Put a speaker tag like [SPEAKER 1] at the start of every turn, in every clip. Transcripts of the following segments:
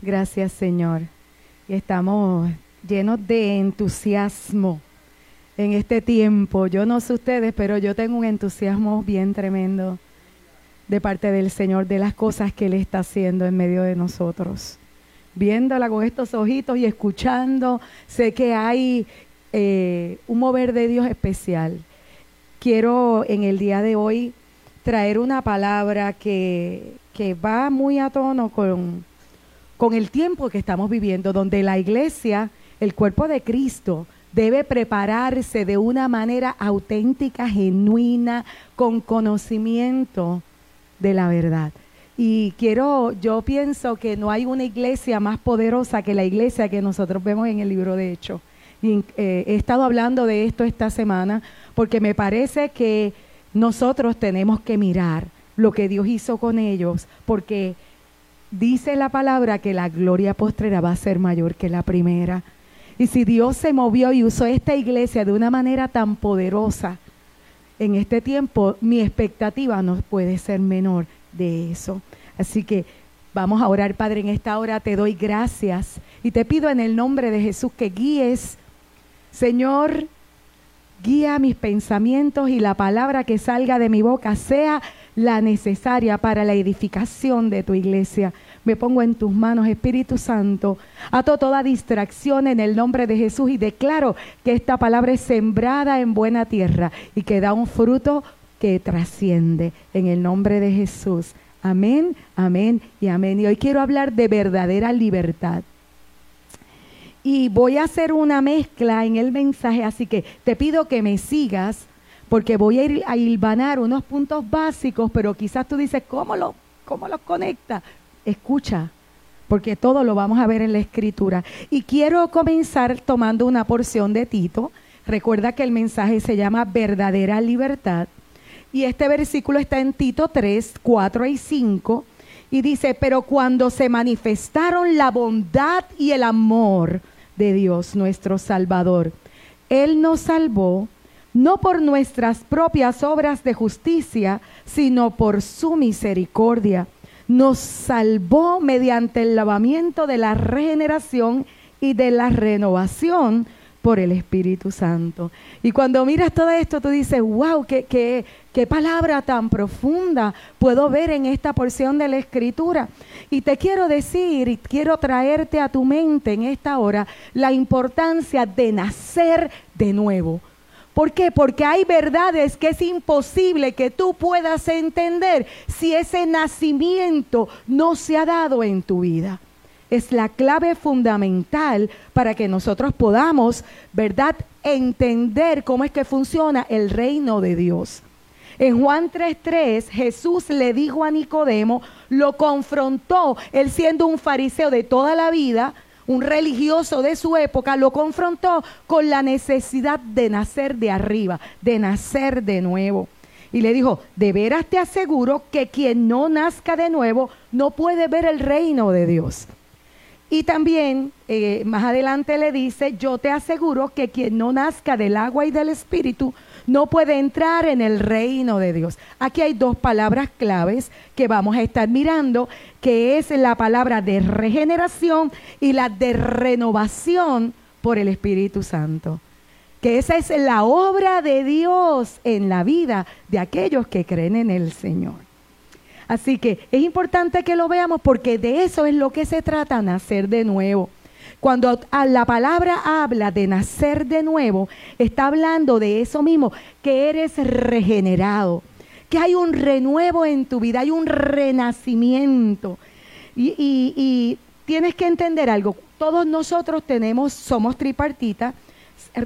[SPEAKER 1] Gracias, Señor. Y estamos llenos de entusiasmo en este tiempo. Yo no sé ustedes, pero yo tengo un entusiasmo bien tremendo de parte del Señor de las cosas que Él está haciendo en medio de nosotros. Viéndola con estos ojitos y escuchando, sé que hay eh, un mover de Dios especial. Quiero en el día de hoy traer una palabra que, que va muy a tono con, con el tiempo que estamos viviendo, donde la iglesia, el cuerpo de Cristo, debe prepararse de una manera auténtica, genuina, con conocimiento de la verdad. Y quiero, yo pienso que no hay una iglesia más poderosa que la iglesia que nosotros vemos en el libro de Hechos. Y, eh, he estado hablando de esto esta semana porque me parece que nosotros tenemos que mirar lo que Dios hizo con ellos, porque dice la palabra que la gloria postrera va a ser mayor que la primera. Y si Dios se movió y usó esta iglesia de una manera tan poderosa en este tiempo, mi expectativa no puede ser menor de eso. Así que vamos a orar, Padre, en esta hora te doy gracias y te pido en el nombre de Jesús que guíes, Señor, guía mis pensamientos y la palabra que salga de mi boca sea la necesaria para la edificación de tu iglesia. Me pongo en tus manos, Espíritu Santo. Ato toda distracción en el nombre de Jesús y declaro que esta palabra es sembrada en buena tierra y que da un fruto que trasciende en el nombre de Jesús. Amén, amén y amén. Y hoy quiero hablar de verdadera libertad. Y voy a hacer una mezcla en el mensaje, así que te pido que me sigas porque voy a ir a hilvanar unos puntos básicos, pero quizás tú dices, ¿cómo, lo, cómo los conecta? Escucha, porque todo lo vamos a ver en la escritura. Y quiero comenzar tomando una porción de Tito. Recuerda que el mensaje se llama verdadera libertad. Y este versículo está en Tito 3, 4 y 5. Y dice, pero cuando se manifestaron la bondad y el amor de Dios nuestro Salvador, Él nos salvó no por nuestras propias obras de justicia, sino por su misericordia. Nos salvó mediante el lavamiento de la regeneración y de la renovación por el Espíritu Santo. Y cuando miras todo esto, tú dices, wow, qué, qué, qué palabra tan profunda puedo ver en esta porción de la Escritura. Y te quiero decir y quiero traerte a tu mente en esta hora la importancia de nacer de nuevo. ¿Por qué? Porque hay verdades que es imposible que tú puedas entender si ese nacimiento no se ha dado en tu vida. Es la clave fundamental para que nosotros podamos, ¿verdad?, entender cómo es que funciona el reino de Dios. En Juan 3:3 Jesús le dijo a Nicodemo, lo confrontó, él siendo un fariseo de toda la vida, un religioso de su época, lo confrontó con la necesidad de nacer de arriba, de nacer de nuevo. Y le dijo, de veras te aseguro que quien no nazca de nuevo no puede ver el reino de Dios. Y también eh, más adelante le dice, yo te aseguro que quien no nazca del agua y del espíritu no puede entrar en el reino de Dios. Aquí hay dos palabras claves que vamos a estar mirando, que es la palabra de regeneración y la de renovación por el Espíritu Santo. Que esa es la obra de Dios en la vida de aquellos que creen en el Señor. Así que es importante que lo veamos porque de eso es lo que se trata, nacer de nuevo. Cuando la palabra habla de nacer de nuevo, está hablando de eso mismo, que eres regenerado, que hay un renuevo en tu vida, hay un renacimiento. Y, tienes que entender algo, todos nosotros tenemos, somos tripartitas,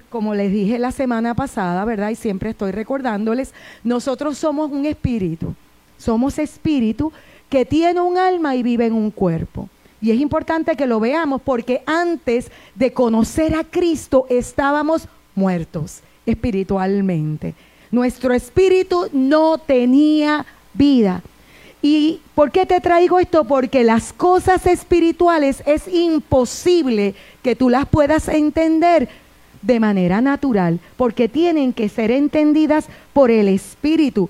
[SPEAKER 1] como les dije la semana pasada, ¿verdad? Y siempre estoy recordándoles, nosotros somos un espíritu, somos espíritu que tiene un alma y vive en un cuerpo. Y es importante que lo veamos porque antes de conocer a Cristo estábamos muertos espiritualmente. Nuestro espíritu no tenía vida. ¿Y por qué te traigo esto? Porque las cosas espirituales es imposible que tú las puedas entender de manera natural, porque tienen que ser entendidas por el Espíritu.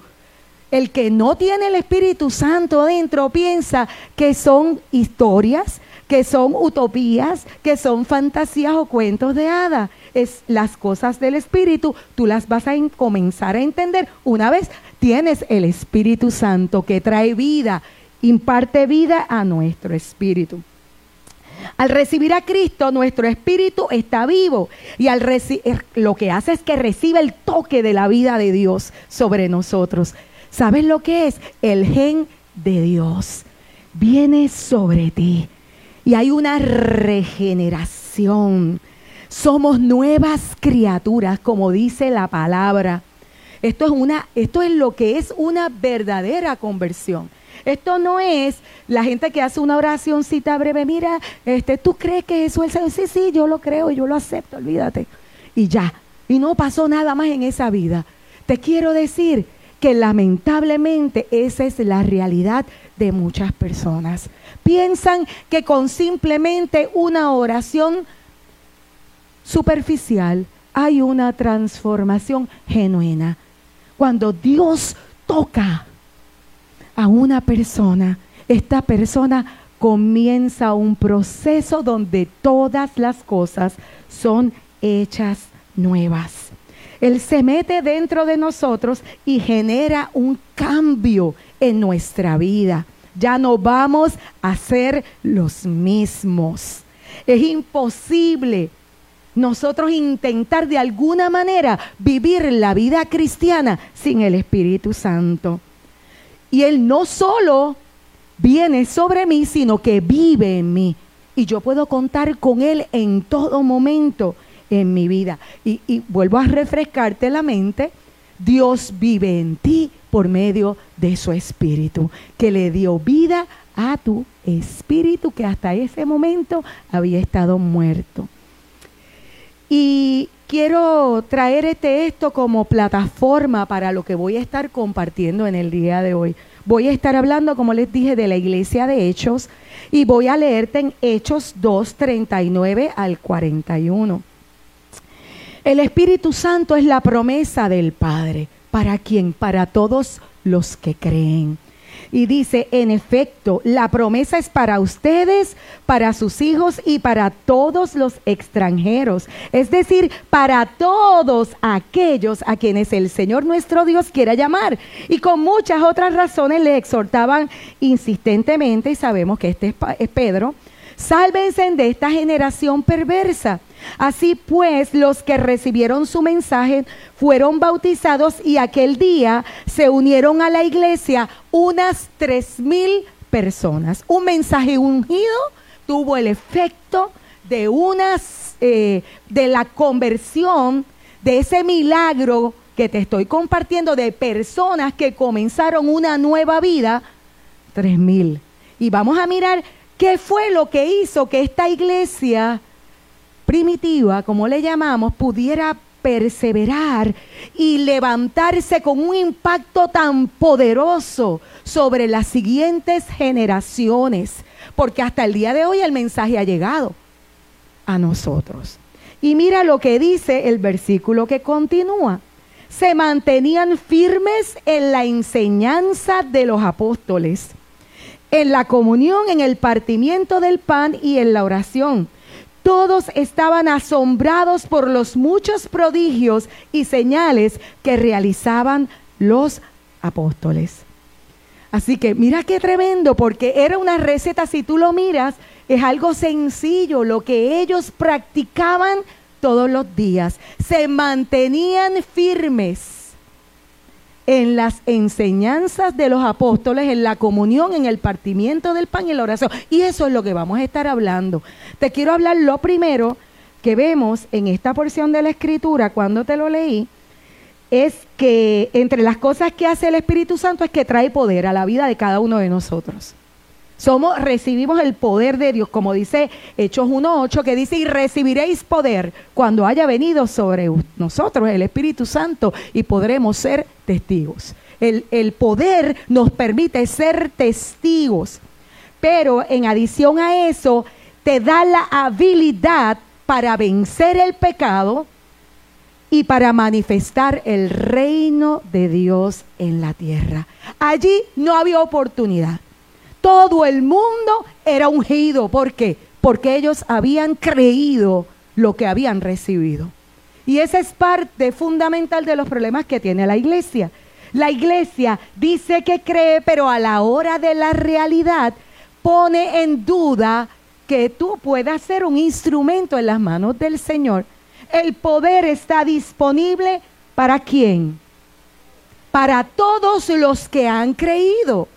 [SPEAKER 1] El que no tiene el Espíritu Santo dentro piensa que son historias, que son utopías, que son fantasías o cuentos de hada. Es las cosas del Espíritu, tú las vas a comenzar a entender una vez tienes el Espíritu Santo que trae vida, imparte vida a nuestro espíritu. Al recibir a Cristo, nuestro espíritu está vivo y al lo que hace es que recibe el toque de la vida de Dios sobre nosotros. ¿Sabes lo que es? El gen de Dios viene sobre ti y hay una regeneración. Somos nuevas criaturas, como dice la palabra. Esto es una esto es lo que es una verdadera conversión. Esto no es la gente que hace una oracióncita breve, mira, este, ¿tú crees que eso es el? Sí, sí, yo lo creo, yo lo acepto, olvídate. Y ya, y no pasó nada más en esa vida. Te quiero decir que lamentablemente esa es la realidad de muchas personas. Piensan que con simplemente una oración superficial hay una transformación genuina. Cuando Dios toca a una persona, esta persona comienza un proceso donde todas las cosas son hechas nuevas. Él se mete dentro de nosotros y genera un cambio en nuestra vida. Ya no vamos a ser los mismos. Es imposible nosotros intentar de alguna manera vivir la vida cristiana sin el Espíritu Santo. Y Él no solo viene sobre mí, sino que vive en mí. Y yo puedo contar con Él en todo momento en mi vida. Y, vuelvo a refrescarte la mente. Dios vive en ti por medio de su espíritu, que le dio vida a tu espíritu que hasta ese momento había estado muerto. Y quiero traer este esto como plataforma para lo que voy a estar compartiendo en el día de hoy. Voy a estar hablando, como les dije, de la iglesia de Hechos y voy a leerte en Hechos 2, 39 al 41. El Espíritu Santo es la promesa del Padre. ¿Para quién? Para todos los que creen. Y dice, en efecto, la promesa es para ustedes, para sus hijos y para todos los extranjeros. Es decir, para todos aquellos a quienes el Señor nuestro Dios quiera llamar. Y con muchas otras razones le exhortaban insistentemente, y sabemos que este es Pedro, sálvense de esta generación perversa. Así pues, los que recibieron su mensaje fueron bautizados y aquel día se unieron a la iglesia unas tres mil personas. Un mensaje ungido tuvo el efecto de unas eh, de la conversión de ese milagro que te estoy compartiendo de personas que comenzaron una nueva vida, tres mil. Y vamos a mirar qué fue lo que hizo que esta iglesia primitiva, como le llamamos, pudiera perseverar y levantarse con un impacto tan poderoso sobre las siguientes generaciones, porque hasta el día de hoy el mensaje ha llegado a nosotros. Y mira lo que dice el versículo que continúa. Se mantenían firmes en la enseñanza de los apóstoles, en la comunión, en el partimiento del pan y en la oración. Todos estaban asombrados por los muchos prodigios y señales que realizaban los apóstoles. Así que mira qué tremendo, porque era una receta, si tú lo miras, es algo sencillo, lo que ellos practicaban todos los días. Se mantenían firmes en las enseñanzas de los apóstoles, en la comunión, en el partimiento del pan y la oración. Y eso es lo que vamos a estar hablando. Te quiero hablar lo primero que vemos en esta porción de la escritura cuando te lo leí, es que entre las cosas que hace el Espíritu Santo es que trae poder a la vida de cada uno de nosotros. Somos, recibimos el poder de Dios, como dice Hechos 1.8, que dice, y recibiréis poder cuando haya venido sobre nosotros el Espíritu Santo y podremos ser testigos. El, el poder nos permite ser testigos, pero en adición a eso, te da la habilidad para vencer el pecado y para manifestar el reino de Dios en la tierra. Allí no había oportunidad todo el mundo era ungido. ¿Por qué? Porque ellos habían creído lo que habían recibido. Y esa es parte fundamental de los problemas que tiene la iglesia. La iglesia dice que cree, pero a la hora de la realidad pone en duda que tú puedas ser un instrumento en las manos del Señor. El poder está disponible para quién? Para todos los que han creído.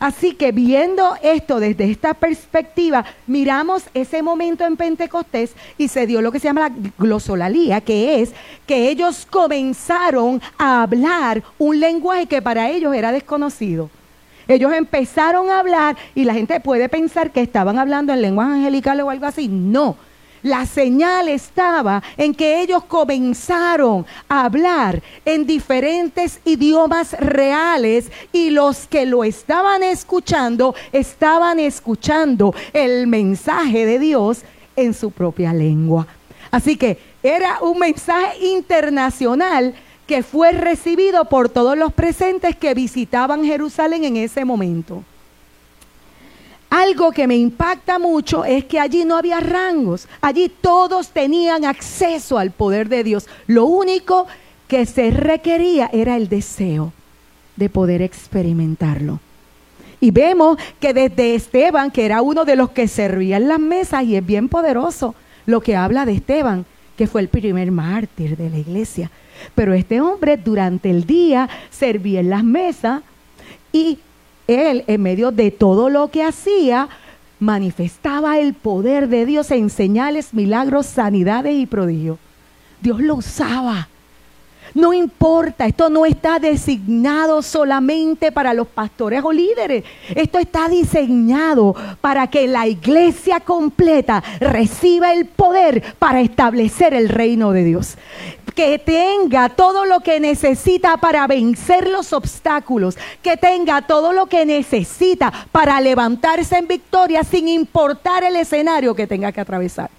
[SPEAKER 1] Así que viendo esto desde esta perspectiva, miramos ese momento en Pentecostés y se dio lo que se llama la glosolalía, que es que ellos comenzaron a hablar un lenguaje que para ellos era desconocido. Ellos empezaron a hablar y la gente puede pensar que estaban hablando en lenguaje angelical o algo así. No, la señal estaba en que ellos comenzaron a hablar en diferentes idiomas reales y los que lo estaban escuchando estaban escuchando el mensaje de Dios en su propia lengua. Así que era un mensaje internacional que fue recibido por todos los presentes que visitaban Jerusalén en ese momento. Algo que me impacta mucho es que allí no había rangos, allí todos tenían acceso al poder de Dios. Lo único que se requería era el deseo de poder experimentarlo. Y vemos que desde Esteban, que era uno de los que servía en las mesas y es bien poderoso, lo que habla de Esteban, que fue el primer mártir de la iglesia. Pero este hombre durante el día servía en las mesas y él, en medio de todo lo que hacía, manifestaba el poder de Dios en señales, milagros, sanidades y prodigios. Dios lo usaba. No importa, esto no está designado solamente para los pastores o líderes. Esto está diseñado para que la iglesia completa reciba el poder para establecer el reino de Dios que tenga todo lo que necesita para vencer los obstáculos, que tenga todo lo que necesita para levantarse en victoria sin importar el escenario que tenga que atravesar.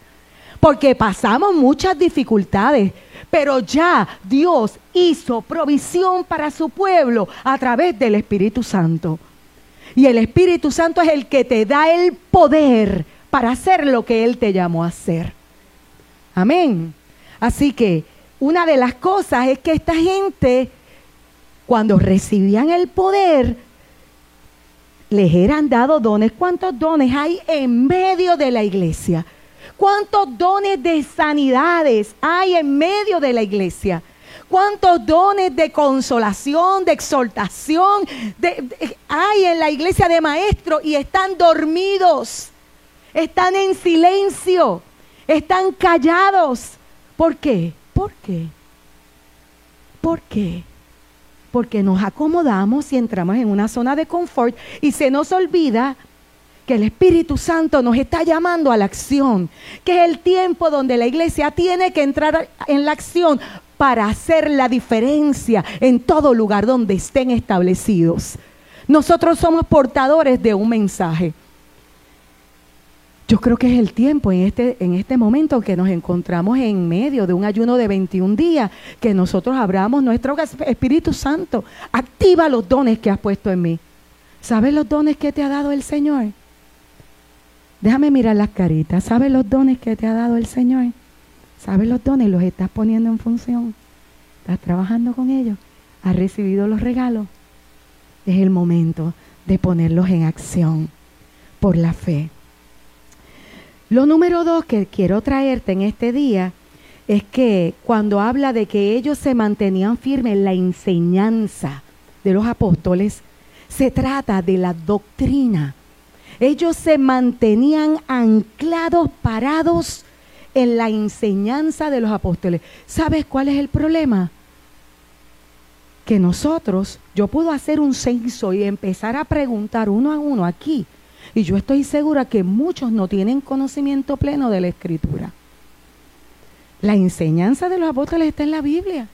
[SPEAKER 1] Porque pasamos muchas dificultades, pero ya Dios hizo provisión para su pueblo a través del Espíritu Santo. Y el Espíritu Santo es el que te da el poder para hacer lo que Él te llamó a hacer. Amén. Así que una de las cosas es que esta gente, cuando recibían el poder, les eran dados dones. ¿Cuántos dones hay en medio de la iglesia? ¿Cuántos dones de sanidades hay en medio de la iglesia? ¿Cuántos dones de consolación, de exhortación hay en la iglesia de maestros y están dormidos? Están en silencio, están callados. ¿Por qué? ¿Por qué? ¿Por qué? Porque nos acomodamos y entramos en una zona de confort y se nos olvida que el Espíritu Santo nos está llamando a la acción, que es el tiempo donde la iglesia tiene que entrar en la acción para hacer la diferencia en todo lugar donde estén establecidos. Nosotros somos portadores de un mensaje. Yo creo que es el tiempo en este, en este momento que nos encontramos en medio de un ayuno de 21 días, que nosotros abramos nuestro Espíritu Santo. Activa los dones que has puesto en mí. ¿Sabes los dones que te ha dado el Señor? Déjame mirar las caritas. ¿Sabes los dones que te ha dado el Señor? ¿Sabes los dones? ¿Los estás poniendo en función? ¿Estás trabajando con ellos? ¿Has recibido los regalos? Es el momento de ponerlos en acción por la fe. Lo número dos que quiero traerte en este día es que cuando habla de que ellos se mantenían firmes en la enseñanza de los apóstoles, se trata de la doctrina. Ellos se mantenían anclados, parados en la enseñanza de los apóstoles. ¿Sabes cuál es el problema? Que nosotros, yo puedo hacer un censo y empezar a preguntar uno a uno aquí y yo estoy segura que muchos no tienen conocimiento pleno de la escritura. La enseñanza de los apóstoles está en la Biblia,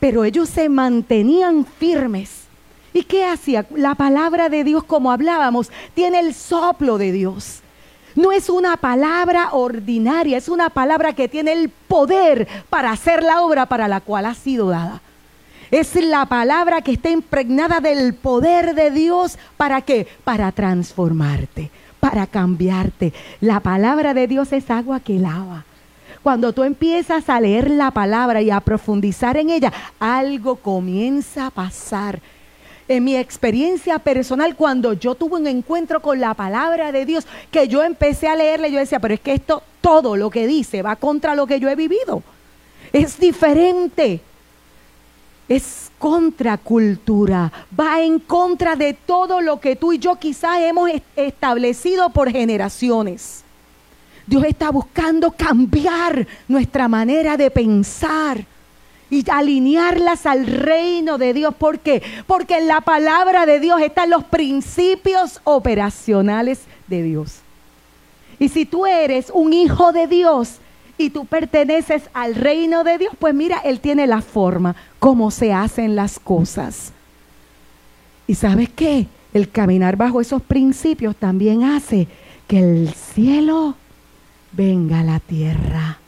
[SPEAKER 1] pero ellos se mantenían firmes. ¿Y qué hacía? La palabra de Dios, como hablábamos, tiene el soplo de Dios. No es una palabra ordinaria, es una palabra que tiene el poder para hacer la obra para la cual ha sido dada. Es la palabra que está impregnada del poder de Dios. ¿Para qué? Para transformarte, para cambiarte. La palabra de Dios es agua que lava. Cuando tú empiezas a leer la palabra y a profundizar en ella, algo comienza a pasar. En mi experiencia personal, cuando yo tuve un encuentro con la palabra de Dios, que yo empecé a leerle, yo decía, pero es que esto, todo lo que dice, va contra lo que yo he vivido. Es diferente. Es contracultura, va en contra de todo lo que tú y yo quizás hemos establecido por generaciones. Dios está buscando cambiar nuestra manera de pensar y alinearlas al reino de Dios. ¿Por qué? Porque en la palabra de Dios están los principios operacionales de Dios. Y si tú eres un hijo de Dios y tú perteneces al reino de Dios, pues mira, Él tiene la forma, como se hacen las cosas. ¿Y sabes qué? El caminar bajo esos principios también hace que el cielo venga a la tierra,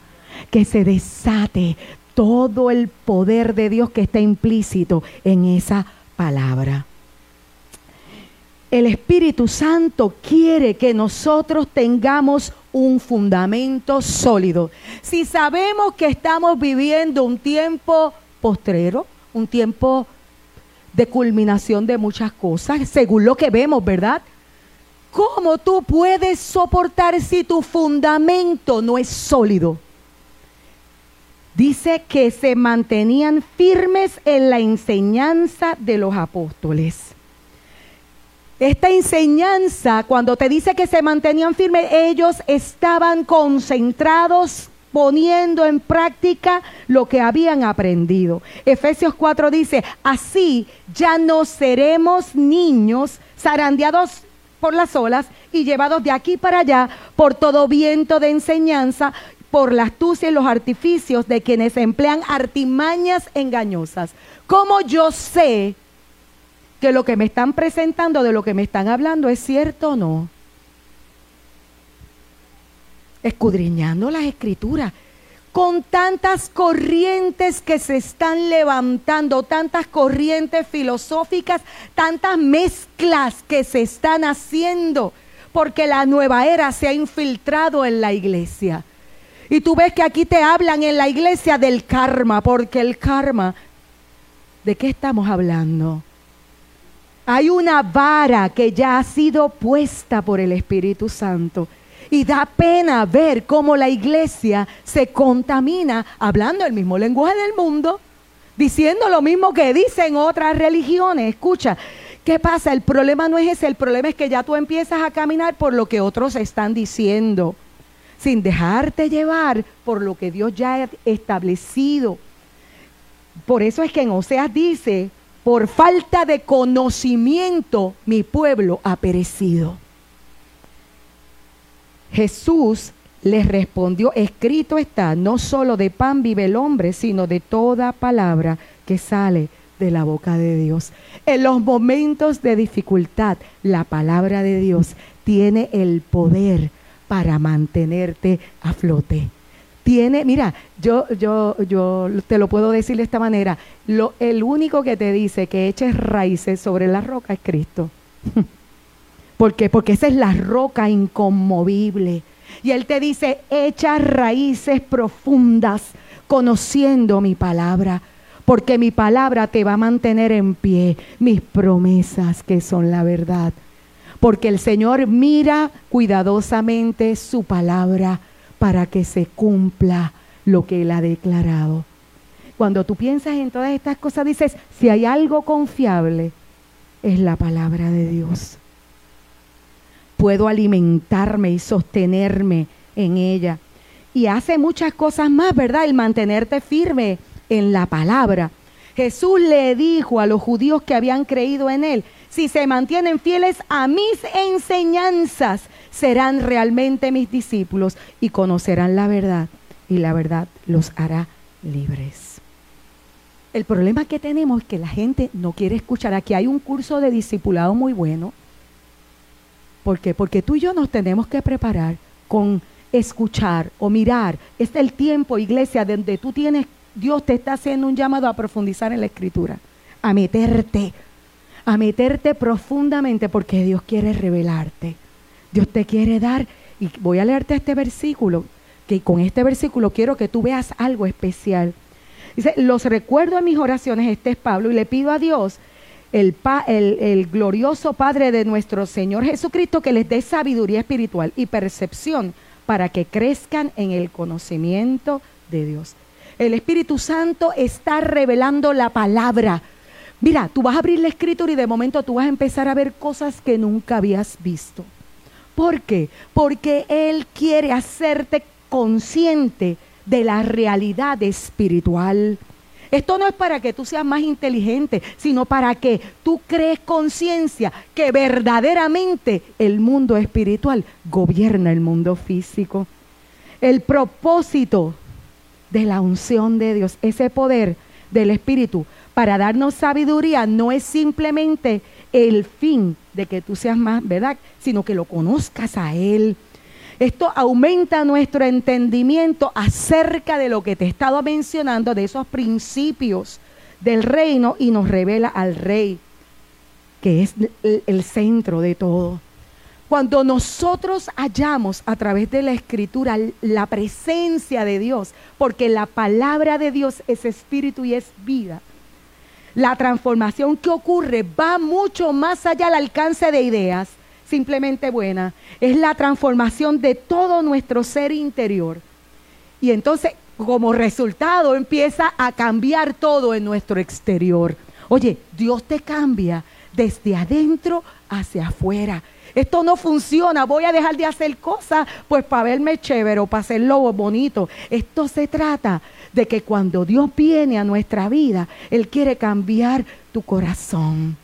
[SPEAKER 1] que se desate todo el poder de Dios que está implícito en esa palabra. El Espíritu Santo quiere que nosotros tengamos un fundamento sólido. Si sabemos que estamos viviendo un tiempo postrero, un tiempo de culminación de muchas cosas, según lo que vemos, ¿verdad? ¿Cómo tú puedes soportar si tu fundamento no es sólido? Dice que se mantenían firmes en la enseñanza de los apóstoles. Esta enseñanza, cuando te dice que se mantenían firmes, ellos estaban concentrados poniendo en práctica lo que habían aprendido. Efesios 4 dice, así ya no seremos niños zarandeados por las olas y llevados de aquí para allá por todo viento de enseñanza, por la astucia y los artificios de quienes emplean artimañas engañosas. ¿Cómo yo sé que lo que me están presentando, de lo que me están hablando, es cierto o no? Escudriñando las escrituras con tantas corrientes que se están levantando, tantas corrientes filosóficas, tantas mezclas que se están haciendo, porque la nueva era se ha infiltrado en la iglesia. Y tú ves que aquí te hablan en la iglesia del karma, porque el karma, ¿de qué estamos hablando? Hay una vara que ya ha sido puesta por el Espíritu Santo y da pena ver cómo la iglesia se contamina hablando el mismo lenguaje del mundo, diciendo lo mismo que dicen otras religiones. Escucha, ¿qué pasa? El problema no es ese, el problema es que ya tú empiezas a caminar por lo que otros están diciendo, sin dejarte llevar por lo que Dios ya ha establecido. Por eso es que en Oseas dice, por falta de conocimiento mi pueblo ha perecido. Jesús les respondió, escrito está, no solo de pan vive el hombre, sino de toda palabra que sale de la boca de Dios. En los momentos de dificultad, la palabra de Dios tiene el poder para mantenerte a flote. Tiene, mira, yo, yo, yo te lo puedo decir de esta manera, lo, el único que te dice que eches raíces sobre la roca es Cristo. ¿Por qué? Porque esa es la roca inconmovible. Y Él te dice, echa raíces profundas conociendo mi palabra, porque mi palabra te va a mantener en pie, mis promesas que son la verdad. Porque el Señor mira cuidadosamente su palabra para que se cumpla lo que Él ha declarado. Cuando tú piensas en todas estas cosas, dices, si hay algo confiable, es la palabra de Dios puedo alimentarme y sostenerme en ella. Y hace muchas cosas más, ¿verdad? El mantenerte firme en la palabra. Jesús le dijo a los judíos que habían creído en él, si se mantienen fieles a mis enseñanzas, serán realmente mis discípulos y conocerán la verdad y la verdad los hará libres. El problema que tenemos es que la gente no quiere escuchar. Aquí hay un curso de discipulado muy bueno ¿Por qué? Porque tú y yo nos tenemos que preparar con escuchar o mirar. Es el tiempo, iglesia, donde tú tienes, Dios te está haciendo un llamado a profundizar en la escritura, a meterte, a meterte profundamente porque Dios quiere revelarte. Dios te quiere dar, y voy a leerte este versículo, que con este versículo quiero que tú veas algo especial. Dice, los recuerdo en mis oraciones, este es Pablo, y le pido a Dios, el, el, glorioso Padre de nuestro Señor Jesucristo, que les dé sabiduría espiritual y percepción para que crezcan en el conocimiento de Dios. El Espíritu Santo está revelando la palabra. Mira, tú vas a abrir la escritura y de momento tú vas a empezar a ver cosas que nunca habías visto. ¿Por qué? Porque Él quiere hacerte consciente de la realidad espiritual. Esto no es para que tú seas más inteligente, sino para que tú crees conciencia que verdaderamente el mundo espiritual gobierna el mundo físico. El propósito de la unción de Dios, ese poder del Espíritu para darnos sabiduría, no es simplemente el fin de que tú seas más, ¿verdad? Sino que lo conozcas a Él. Esto aumenta nuestro entendimiento acerca de lo que te he estado mencionando, de esos principios del reino y nos revela al rey, que es el centro de todo. Cuando nosotros hallamos a través de la escritura la presencia de Dios, porque la palabra de Dios es espíritu y es vida, la transformación que ocurre va mucho más allá al alcance de ideas simplemente buenas, es la transformación de todo nuestro ser interior. Y entonces, como resultado, empieza a cambiar todo en nuestro exterior. Oye, Dios te cambia desde adentro hacia afuera. Esto no funciona, voy a dejar de hacer cosas pues para verme chévere o para hacerlo bonito. Esto se trata de que cuando Dios viene a nuestra vida, Él quiere cambiar tu corazón.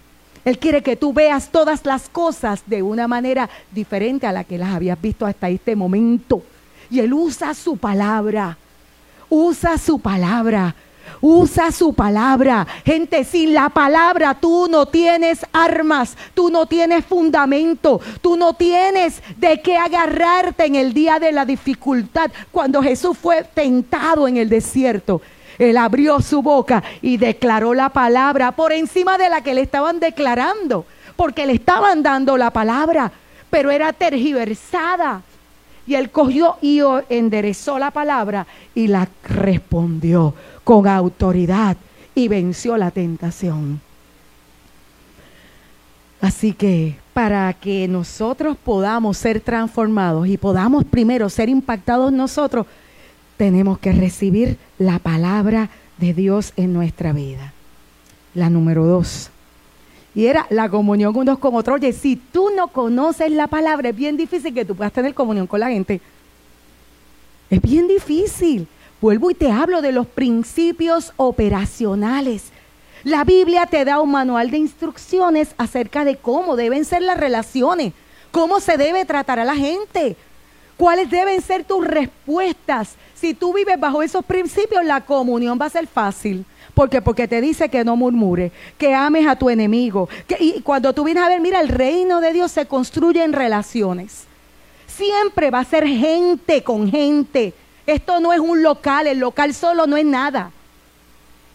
[SPEAKER 1] Él quiere que tú veas todas las cosas de una manera diferente a la que las habías visto hasta este momento. Y Él usa su palabra, usa su palabra Usa su palabra. Gente, sin la palabra tú no tienes armas, tú no tienes fundamento, tú no tienes de qué agarrarte en el día de la dificultad. Cuando Jesús fue tentado en el desierto, él abrió su boca y declaró la palabra por encima de la que le estaban declarando, porque le estaban dando la palabra, pero era tergiversada. Y él cogió y enderezó la palabra y la respondió con autoridad y venció la tentación. Así que para que nosotros podamos ser transformados y podamos primero ser impactados nosotros, tenemos que recibir la palabra de Dios en nuestra vida. La número dos. Y era la comunión unos con otros. Oye, si tú no conoces la palabra, es bien difícil que tú puedas tener comunión con la gente. Es bien difícil. Vuelvo y te hablo de los principios operacionales. La Biblia te da un manual de instrucciones acerca de cómo deben ser las relaciones, cómo se debe tratar a la gente, cuáles deben ser tus respuestas. Si tú vives bajo esos principios, la comunión va a ser fácil. ¿Por qué? Porque te dice que no murmures, que ames a tu enemigo. y cuando tú vienes a ver, mira, el reino de Dios se construye en relaciones. Siempre va a ser gente con gente esto no es un local, el local solo no es nada.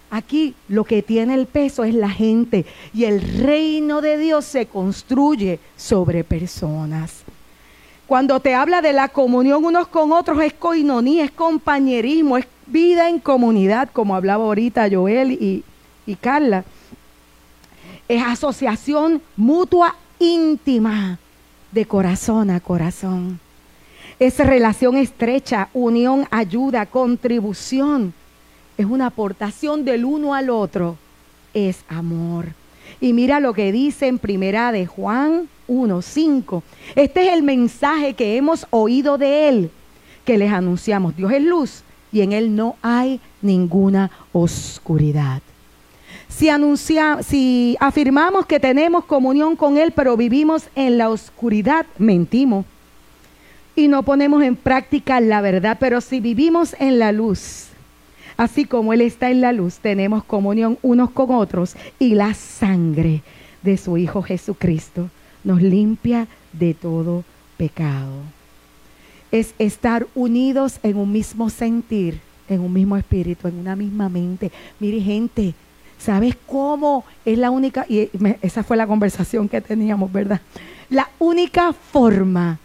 [SPEAKER 1] Aquí lo que tiene el peso es la gente y el reino de Dios se construye sobre personas. Cuando te habla de la comunión unos con otros es coinonía, es compañerismo, es vida en comunidad, como hablaba ahorita Joel y, Carla. Es asociación mutua íntima de corazón a corazón. Es relación estrecha, unión, ayuda, contribución. Es una aportación del uno al otro. Es amor. Y mira lo que dice en primera de Juan 1.5. Este es el mensaje que hemos oído de Él, que les anunciamos. Dios es luz y en Él no hay ninguna oscuridad. Si, si afirmamos que tenemos comunión con Él, pero vivimos en la oscuridad, mentimos y no ponemos en práctica la verdad, pero si vivimos en la luz, así como Él está en la luz, tenemos comunión unos con otros y la sangre de su Hijo Jesucristo nos limpia de todo pecado. Es estar unidos en un mismo sentir, en un mismo espíritu, en una misma mente. Mire gente, ¿sabes cómo es la única? Y esa fue la conversación que teníamos, ¿verdad? La única forma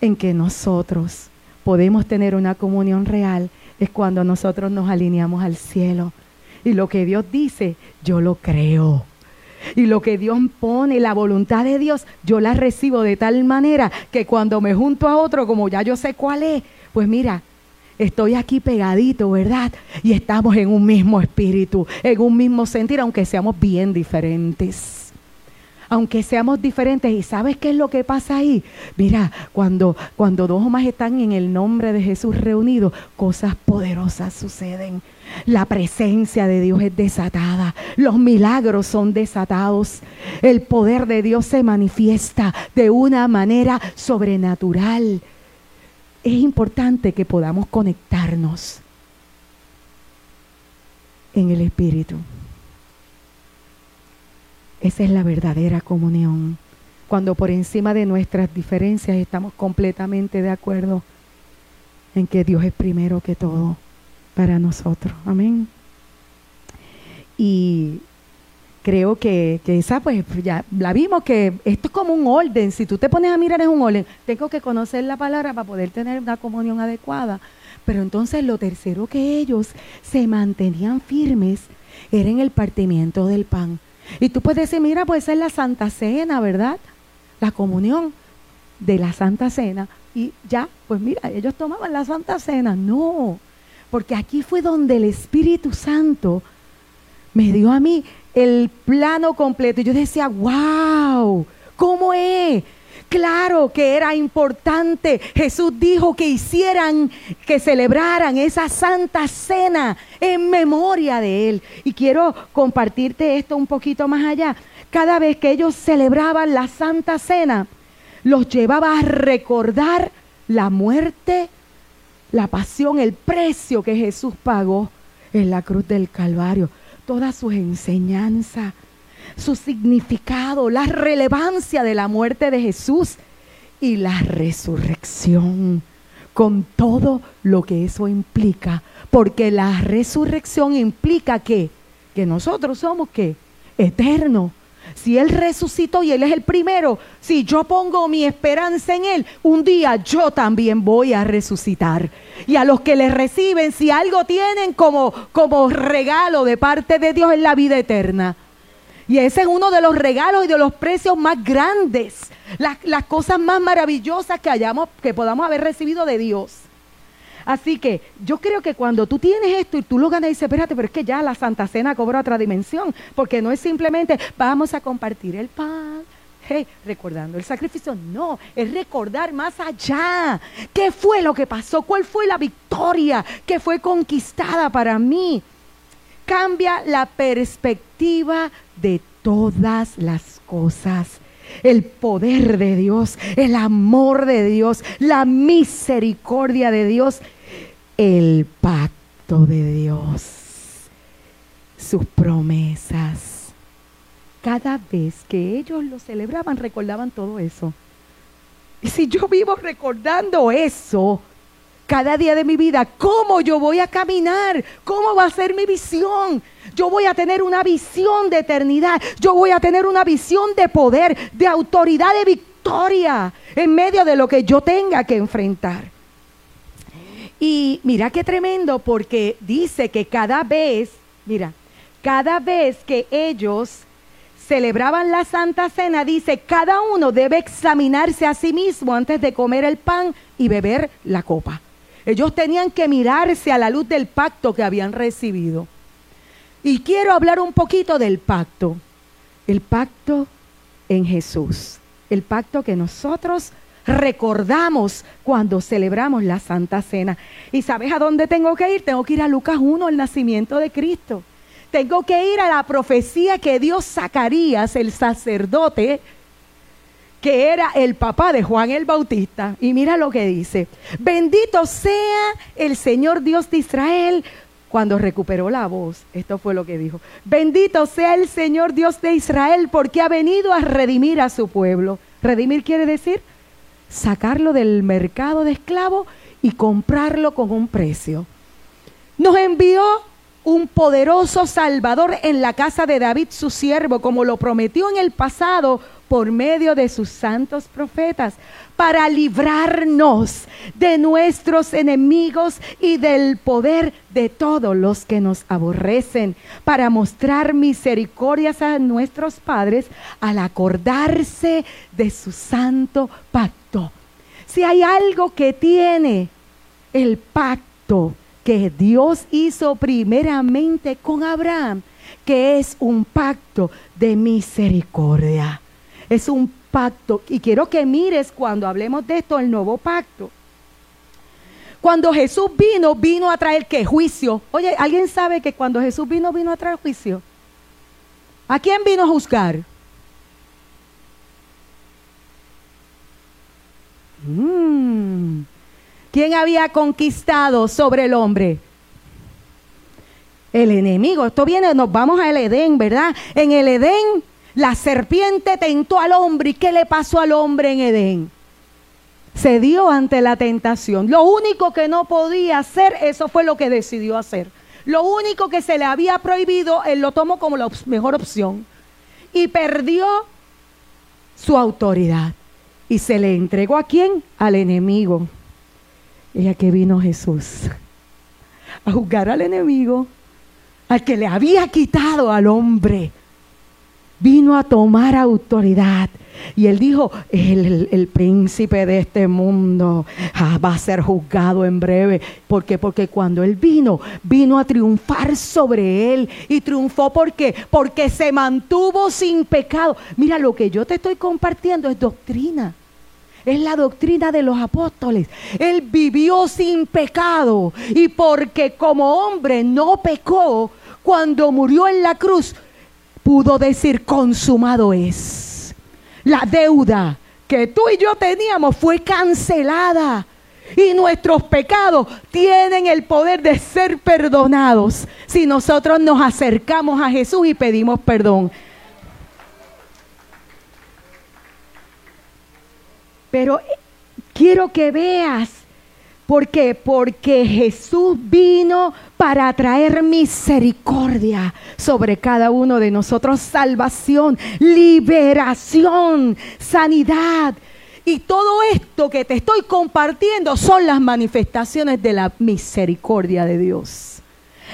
[SPEAKER 1] en que nosotros podemos tener una comunión real es cuando nosotros nos alineamos al cielo. Y lo que Dios dice, yo lo creo. Y lo que Dios pone, la voluntad de Dios, yo la recibo de tal manera que cuando me junto a otro, como ya yo sé cuál es, pues mira, estoy aquí pegadito, ¿verdad? Y estamos en un mismo espíritu, en un mismo sentir, aunque seamos bien diferentes aunque seamos diferentes. ¿Y sabes qué es lo que pasa ahí? Mira, cuando, cuando dos o más están en el nombre de Jesús reunidos, cosas poderosas suceden. La presencia de Dios es desatada. Los milagros son desatados. El poder de Dios se manifiesta de una manera sobrenatural. Es importante que podamos conectarnos en el Espíritu. Esa es la verdadera comunión. Cuando por encima de nuestras diferencias estamos completamente de acuerdo en que Dios es primero que todo para nosotros. Amén. Y creo que, esa, pues ya la vimos que esto es como un orden. Si tú te pones a mirar es un orden. Tengo que conocer la palabra para poder tener una comunión adecuada. Pero entonces lo tercero que ellos se mantenían firmes era en el partimiento del pan. Y tú puedes decir, mira, pues es la Santa Cena, ¿verdad? La comunión de la Santa Cena. Y ya, pues mira, ellos tomaban la Santa Cena. No, porque aquí fue donde el Espíritu Santo me dio a mí el plano completo. Y yo decía, wow, ¿cómo es? Claro que era importante. Jesús dijo que hicieran, que celebraran esa santa cena en memoria de Él. Y quiero compartirte esto un poquito más allá. Cada vez que ellos celebraban la santa cena, los llevaba a recordar la muerte, la pasión, el precio que Jesús pagó en la cruz del Calvario. Todas sus enseñanzas su significado, la relevancia de la muerte de Jesús y la resurrección, con todo lo que eso implica, porque la resurrección implica que, que nosotros somos que eternos. Si Él resucitó y Él es el primero, si yo pongo mi esperanza en Él, un día yo también voy a resucitar. Y a los que le reciben, si algo tienen como, como regalo de parte de Dios, es la vida eterna. Y ese es uno de los regalos y de los precios más grandes, las, cosas más maravillosas que, hayamos, que podamos haber recibido de Dios. Así que yo creo que cuando tú tienes esto y tú lo ganas y dices, espérate, pero es que ya la Santa Cena cobra otra dimensión, porque no es simplemente vamos a compartir el pan, hey, recordando el sacrificio, no, es recordar más allá. ¿Qué fue lo que pasó? ¿Cuál fue la victoria que fue conquistada para mí? Cambia la perspectiva de todas las cosas. El poder de Dios, el amor de Dios, la misericordia de Dios, el pacto de Dios, sus promesas. Cada vez que ellos lo celebraban, recordaban todo eso. Y si yo vivo recordando eso, cada día de mi vida, cómo yo voy a caminar, cómo va a ser mi visión. Yo voy a tener una visión de eternidad, yo voy a tener una visión de poder, de autoridad, de victoria en medio de lo que yo tenga que enfrentar. Y mira qué tremendo porque dice que cada vez, mira, cada vez que ellos celebraban la Santa Cena, dice, cada uno debe examinarse a sí mismo antes de comer el pan y beber la copa. Ellos tenían que mirarse a la luz del pacto que habían recibido. Y quiero hablar un poquito del pacto. El pacto en Jesús. El pacto que nosotros recordamos cuando celebramos la Santa Cena. ¿Y sabes a dónde tengo que ir? Tengo que ir a Lucas 1, el nacimiento de Cristo. Tengo que ir a la profecía que Dios Zacarías, el sacerdote, que era el papá de Juan el Bautista. Y mira lo que dice, bendito sea el Señor Dios de Israel cuando recuperó la voz. Esto fue lo que dijo, bendito sea el Señor Dios de Israel porque ha venido a redimir a su pueblo. Redimir quiere decir sacarlo del mercado de esclavos y comprarlo con un precio. Nos envió un poderoso Salvador en la casa de David, su siervo, como lo prometió en el pasado por medio de sus santos profetas para librarnos de nuestros enemigos y del poder de todos los que nos aborrecen, para mostrar misericordias a nuestros padres al acordarse de su santo pacto. Si hay algo que tiene el pacto que Dios hizo primeramente con Abraham, que es un pacto de misericordia. Es un pacto. Y quiero que mires cuando hablemos de esto, el nuevo pacto. Cuando Jesús vino, vino a traer qué? Juicio. Oye, ¿alguien sabe que cuando Jesús vino, vino a traer juicio? ¿A quién vino a juzgar? Mm. ¿Quién había conquistado sobre el hombre? El enemigo. Esto viene, nos vamos al Edén, ¿verdad? En el Edén la serpiente tentó al hombre. ¿Y qué le pasó al hombre en Edén? Se dio ante la tentación. Lo único que no podía hacer, eso fue lo que decidió hacer. Lo único que se le había prohibido, él lo tomó como la mejor opción. Y perdió su autoridad. Y se le entregó a quién? Al enemigo. Y que vino Jesús. A juzgar al enemigo. Al que le había quitado al hombre vino a tomar autoridad. Y él dijo, el, príncipe de este mundo ah, va a ser juzgado en breve. ¿Por qué? Porque cuando él vino, vino a triunfar sobre él. Y triunfó porque, porque se mantuvo sin pecado. Mira, lo que yo te estoy compartiendo es doctrina. Es la doctrina de los apóstoles. Él vivió sin pecado. Y porque como hombre no pecó, cuando murió en la cruz, pudo decir consumado es. La deuda que tú y yo teníamos fue cancelada. Y nuestros pecados tienen el poder de ser perdonados si nosotros nos acercamos a Jesús y pedimos perdón. Pero eh, quiero que veas ¿Por qué? Porque Jesús vino para traer misericordia sobre cada uno de nosotros, salvación, liberación, sanidad. Y todo esto que te estoy compartiendo son las manifestaciones de la misericordia de Dios.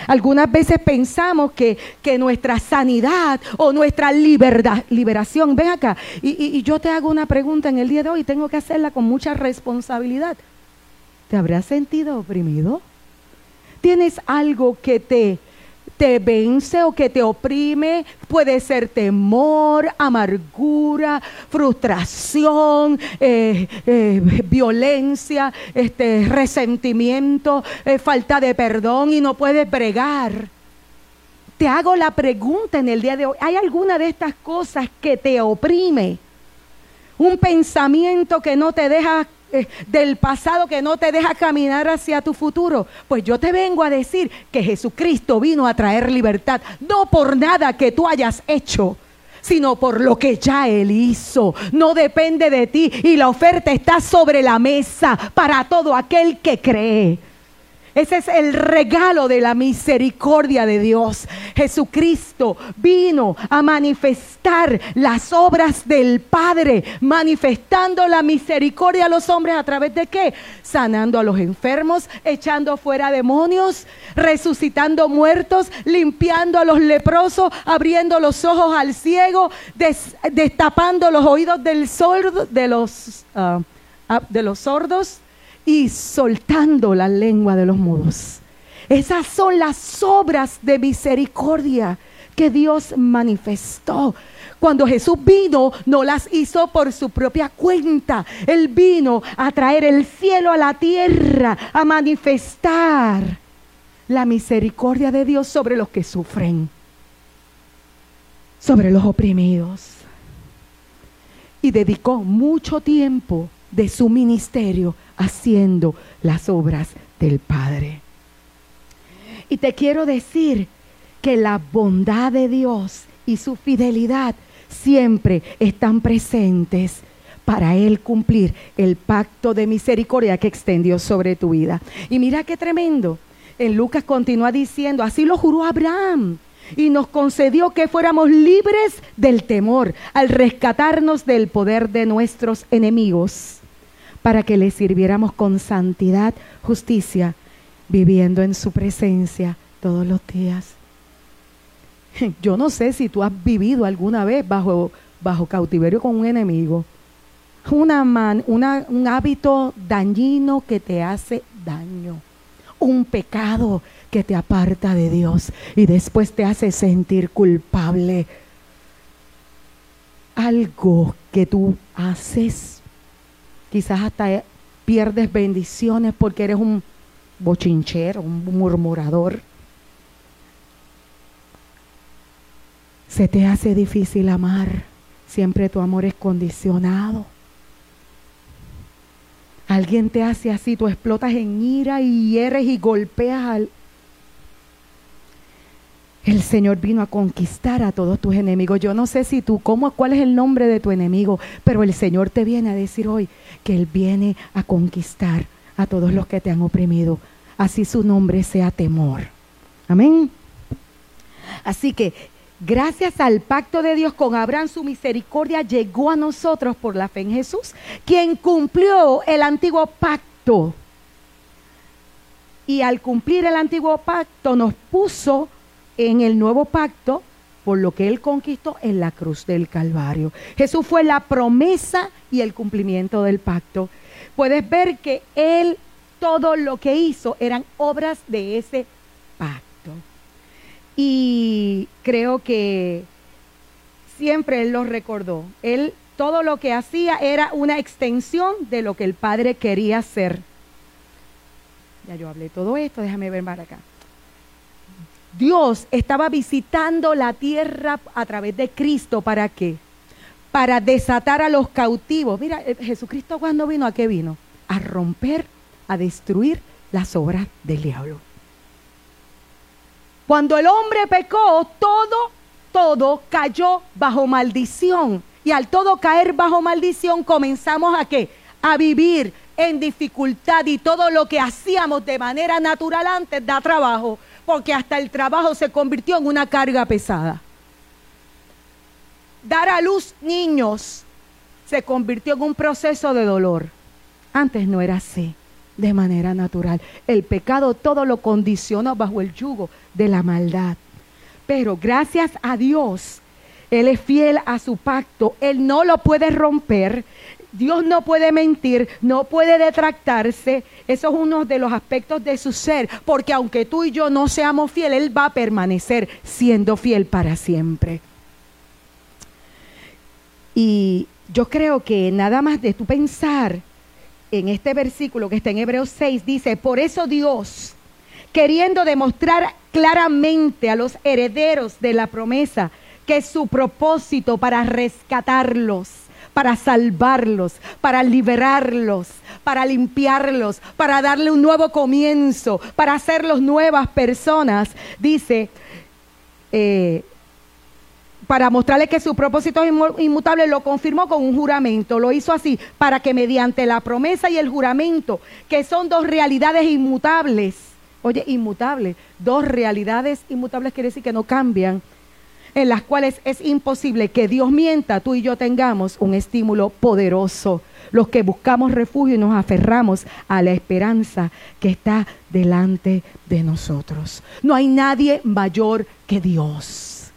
[SPEAKER 1] Algunas veces pensamos que, nuestra sanidad o nuestra liberación, ven acá, y, y yo te hago una pregunta en el día de hoy, tengo que hacerla con mucha responsabilidad. ¿Te habrás sentido oprimido? ¿Tienes algo que te, te vence o que te oprime? Puede ser temor, amargura, frustración, eh, eh, violencia, este, resentimiento, eh, falta de perdón y no puedes bregar. Te hago la pregunta en el día de hoy. ¿Hay alguna de estas cosas que te oprime? Un pensamiento que no te deja eh, del pasado que no te deja caminar hacia tu futuro. Pues yo te vengo a decir que Jesucristo vino a traer libertad, no por nada que tú hayas hecho, sino por lo que ya Él hizo. No depende de ti y la oferta está sobre la mesa para todo aquel que cree. Ese es el regalo de la misericordia de Dios. Jesucristo vino a manifestar las obras del Padre, manifestando la misericordia a los hombres a través de qué? Sanando a los enfermos, echando fuera demonios, resucitando muertos, limpiando a los leprosos, abriendo los ojos al ciego, destapando los oídos del sordo, de los, ah, de los sordos y soltando la lengua de los mudos. Esas son las obras de misericordia que Dios manifestó. Cuando Jesús vino, no las hizo por su propia cuenta. Él vino a traer el cielo a la tierra, a manifestar la misericordia de Dios sobre los que sufren, sobre los oprimidos. Y dedicó mucho tiempo de su ministerio haciendo las obras del Padre. Y te quiero decir que la bondad de Dios y su fidelidad siempre están presentes para Él cumplir el pacto de misericordia que extendió sobre tu vida. Y mira qué tremendo. En Lucas continúa diciendo, así lo juró Abraham y nos concedió que fuéramos libres del temor al rescatarnos del poder de nuestros enemigos, para que le sirviéramos con santidad, justicia, viviendo en su presencia todos los días. Yo no sé si tú has vivido alguna vez bajo, bajo cautiverio con un enemigo. Una man, una, un hábito dañino que te hace daño. Un pecado que te aparta de Dios y después te hace sentir culpable. Algo que tú haces, quizás hasta pierdes bendiciones porque eres un bochinchero, un murmurador. Se te hace difícil amar, siempre tu amor es condicionado. Alguien te hace así, tú explotas en ira y hieres y golpeas al, el Señor vino a conquistar a todos tus enemigos. Yo no sé si tú, cómo, cuál es el nombre de tu enemigo, pero el Señor te viene a decir hoy que Él viene a conquistar a todos los que te han oprimido. Así su nombre sea temor. Amén. Así que gracias al pacto de Dios con Abraham, su misericordia llegó a nosotros por la fe en Jesús, quien cumplió el antiguo pacto. Y al cumplir el antiguo pacto nos puso en el nuevo pacto por lo que Él conquistó en la cruz del Calvario. Jesús fue la promesa y el cumplimiento del pacto. Puedes ver que Él, todo lo que hizo eran obras de ese pacto. Y creo que siempre Él lo recordó. Él, todo lo que hacía era una extensión de lo que el Padre quería hacer. Ya yo hablé todo esto, déjame ver para acá. Dios estaba visitando la tierra a través de Cristo. ¿Para qué? Para desatar a los cautivos. Mira, eh, Jesucristo cuando vino, ¿a qué vino? A romper, a destruir las obras del diablo. Cuando el hombre pecó, todo, todo cayó bajo maldición. Y al todo caer bajo maldición, comenzamos a qué? A vivir en dificultad y todo lo que hacíamos de manera natural antes da trabajo porque hasta el trabajo se convirtió en una carga pesada. Dar a luz niños se convirtió en un proceso de dolor. Antes no era así, de manera natural. El pecado todo lo condicionó bajo el yugo de la maldad. Pero gracias a Dios, Él es fiel a su pacto. Él no lo puede romper. Dios no puede mentir, no puede detractarse. Eso es uno de los aspectos de su ser, porque aunque tú y yo no seamos fieles, Él va a permanecer siendo fiel para siempre. Y yo creo que nada más de tu pensar en este versículo que está en Hebreos 6, dice, por eso Dios, queriendo demostrar claramente a los herederos de la promesa que su propósito para rescatarlos, para salvarlos, para liberarlos, para limpiarlos, para darle un nuevo comienzo, para hacerlos nuevas personas, dice, eh, para mostrarle que su propósito es inmutable, lo confirmó con un juramento. Lo hizo así, para que mediante la promesa y el juramento, que son dos realidades inmutables, oye, inmutables, dos realidades inmutables quiere decir que no cambian, en las cuales es imposible que Dios mienta, tú y yo tengamos un estímulo poderoso. Los que buscamos refugio y nos aferramos a la esperanza que está delante de nosotros. No hay nadie mayor que Dios.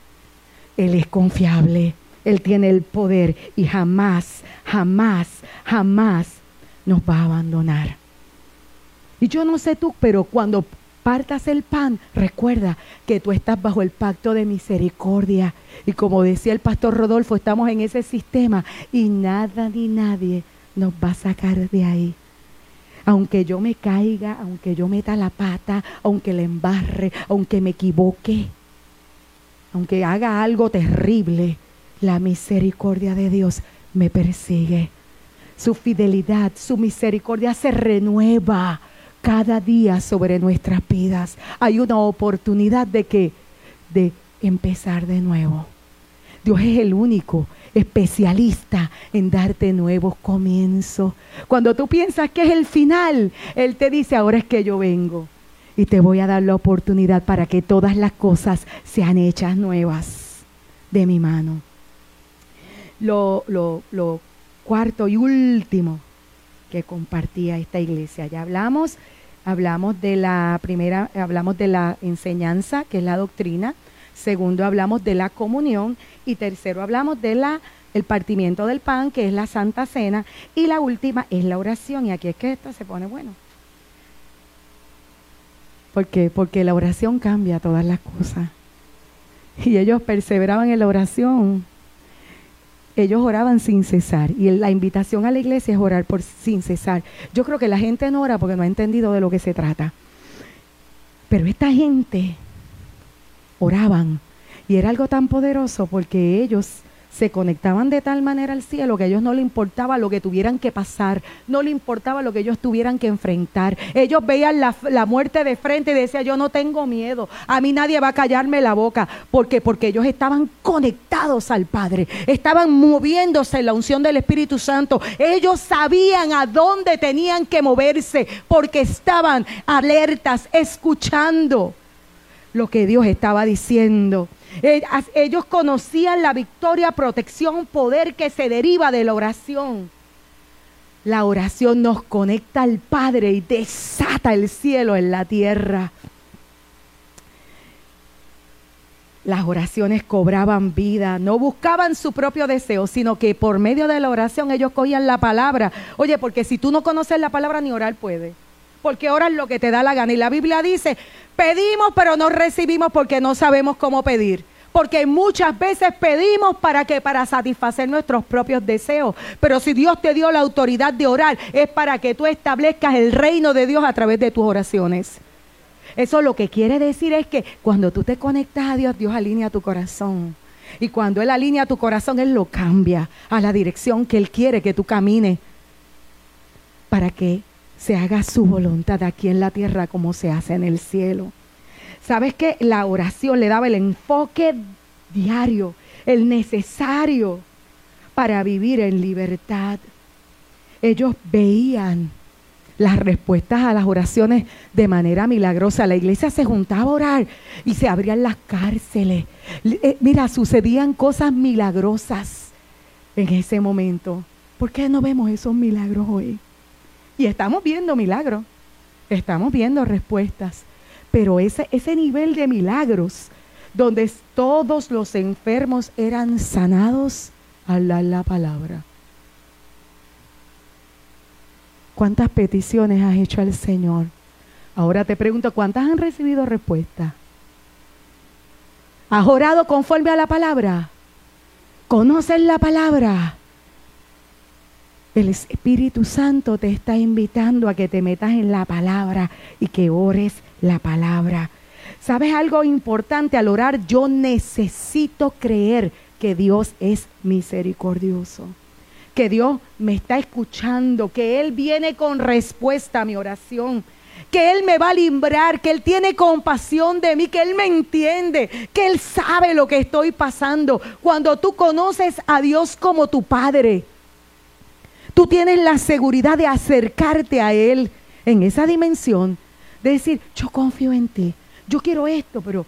[SPEAKER 1] Él es confiable, Él tiene el poder y jamás, jamás, jamás nos va a abandonar. Y yo no sé tú, pero cuando partas el pan, recuerda que tú estás bajo el pacto de misericordia. Y como decía el pastor Rodolfo, estamos en ese sistema y nada ni nadie nos va a sacar de ahí. Aunque yo me caiga, aunque yo meta la pata, aunque le embarre, aunque me equivoque, aunque haga algo terrible, la misericordia de Dios me persigue. Su fidelidad, su misericordia se renueva cada día sobre nuestras vidas. Hay una oportunidad de que de empezar de nuevo. Dios es el único especialista en darte nuevos comienzos. Cuando tú piensas que es el final, Él te dice, ahora es que yo vengo. y te voy a dar la oportunidad para que todas las cosas sean hechas nuevas de mi mano. Lo, lo, lo cuarto y último que compartía esta iglesia. Ya hablamos, hablamos de la primera, hablamos de la enseñanza, que es la doctrina. Segundo, hablamos de la comunión. Y tercero, hablamos de la el partimiento del pan, que es la Santa Cena, y la última es la oración. Y aquí es que esta se pone bueno. ¿Por qué? Porque la oración cambia todas las cosas. Y ellos perseveraban en la oración. Ellos oraban sin cesar. Y la invitación a la iglesia es orar por sin cesar. Yo creo que la gente no ora porque no ha entendido de lo que se trata. Pero esta gente oraban. Y era algo tan poderoso porque ellos se conectaban de tal manera al cielo que a ellos no le importaba lo que tuvieran que pasar, no le importaba lo que ellos tuvieran que enfrentar. Ellos veían la, muerte de frente y decían, yo no tengo miedo, a mí nadie va a callarme la boca. ¿Por qué? Porque ellos estaban conectados al Padre, estaban moviéndose en la unción del Espíritu Santo. Ellos sabían a dónde tenían que moverse porque estaban alertas, escuchando lo que Dios estaba diciendo. Eh, ellos conocían la victoria, protección, poder que se deriva de la oración. La oración nos conecta al Padre y desata el cielo en la tierra. Las oraciones cobraban vida, no buscaban su propio deseo, sino que por medio de la oración ellos cogían la palabra. Oye, porque si tú no conoces la palabra ni orar puedes porque oras lo que te da la gana. Y la Biblia dice, pedimos pero no recibimos porque no sabemos cómo pedir. Porque muchas veces pedimos para que para satisfacer nuestros propios deseos. Pero si Dios te dio la autoridad de orar, es para que tú establezcas el reino de Dios a través de tus oraciones. Eso lo que quiere decir es que cuando tú te conectas a Dios, Dios alinea tu corazón. Y cuando Él alinea tu corazón, Él lo cambia a la dirección que Él quiere que tú camines. Para que se haga su voluntad aquí en la tierra como se hace en el cielo. ¿Sabes que La oración le daba el enfoque diario, el necesario para vivir en libertad. Ellos veían las respuestas a las oraciones de manera milagrosa. La iglesia se juntaba a orar y se abrían las cárceles. Eh, mira, sucedían cosas milagrosas en ese momento. ¿Por qué no vemos esos milagros hoy? Y estamos viendo milagros, estamos viendo respuestas, pero ese, ese nivel de milagros, donde todos los enfermos eran sanados al dar la palabra. ¿Cuántas peticiones has hecho al Señor? Ahora te pregunto, ¿cuántas han recibido respuesta? ¿Has orado conforme a la palabra? ¿Conoces la palabra? El Espíritu Santo te está invitando a que te metas en la palabra y que ores la palabra. ¿Sabes algo importante al orar? Yo necesito creer que Dios es misericordioso, que Dios me está escuchando, que Él viene con respuesta a mi oración, que Él me va a librar, que Él tiene compasión de mí, que Él me entiende, que Él sabe lo que estoy pasando. Cuando tú conoces a Dios como tu Padre, tú tienes la seguridad de acercarte a Él en esa dimensión, de decir, yo confío en ti, yo quiero esto, pero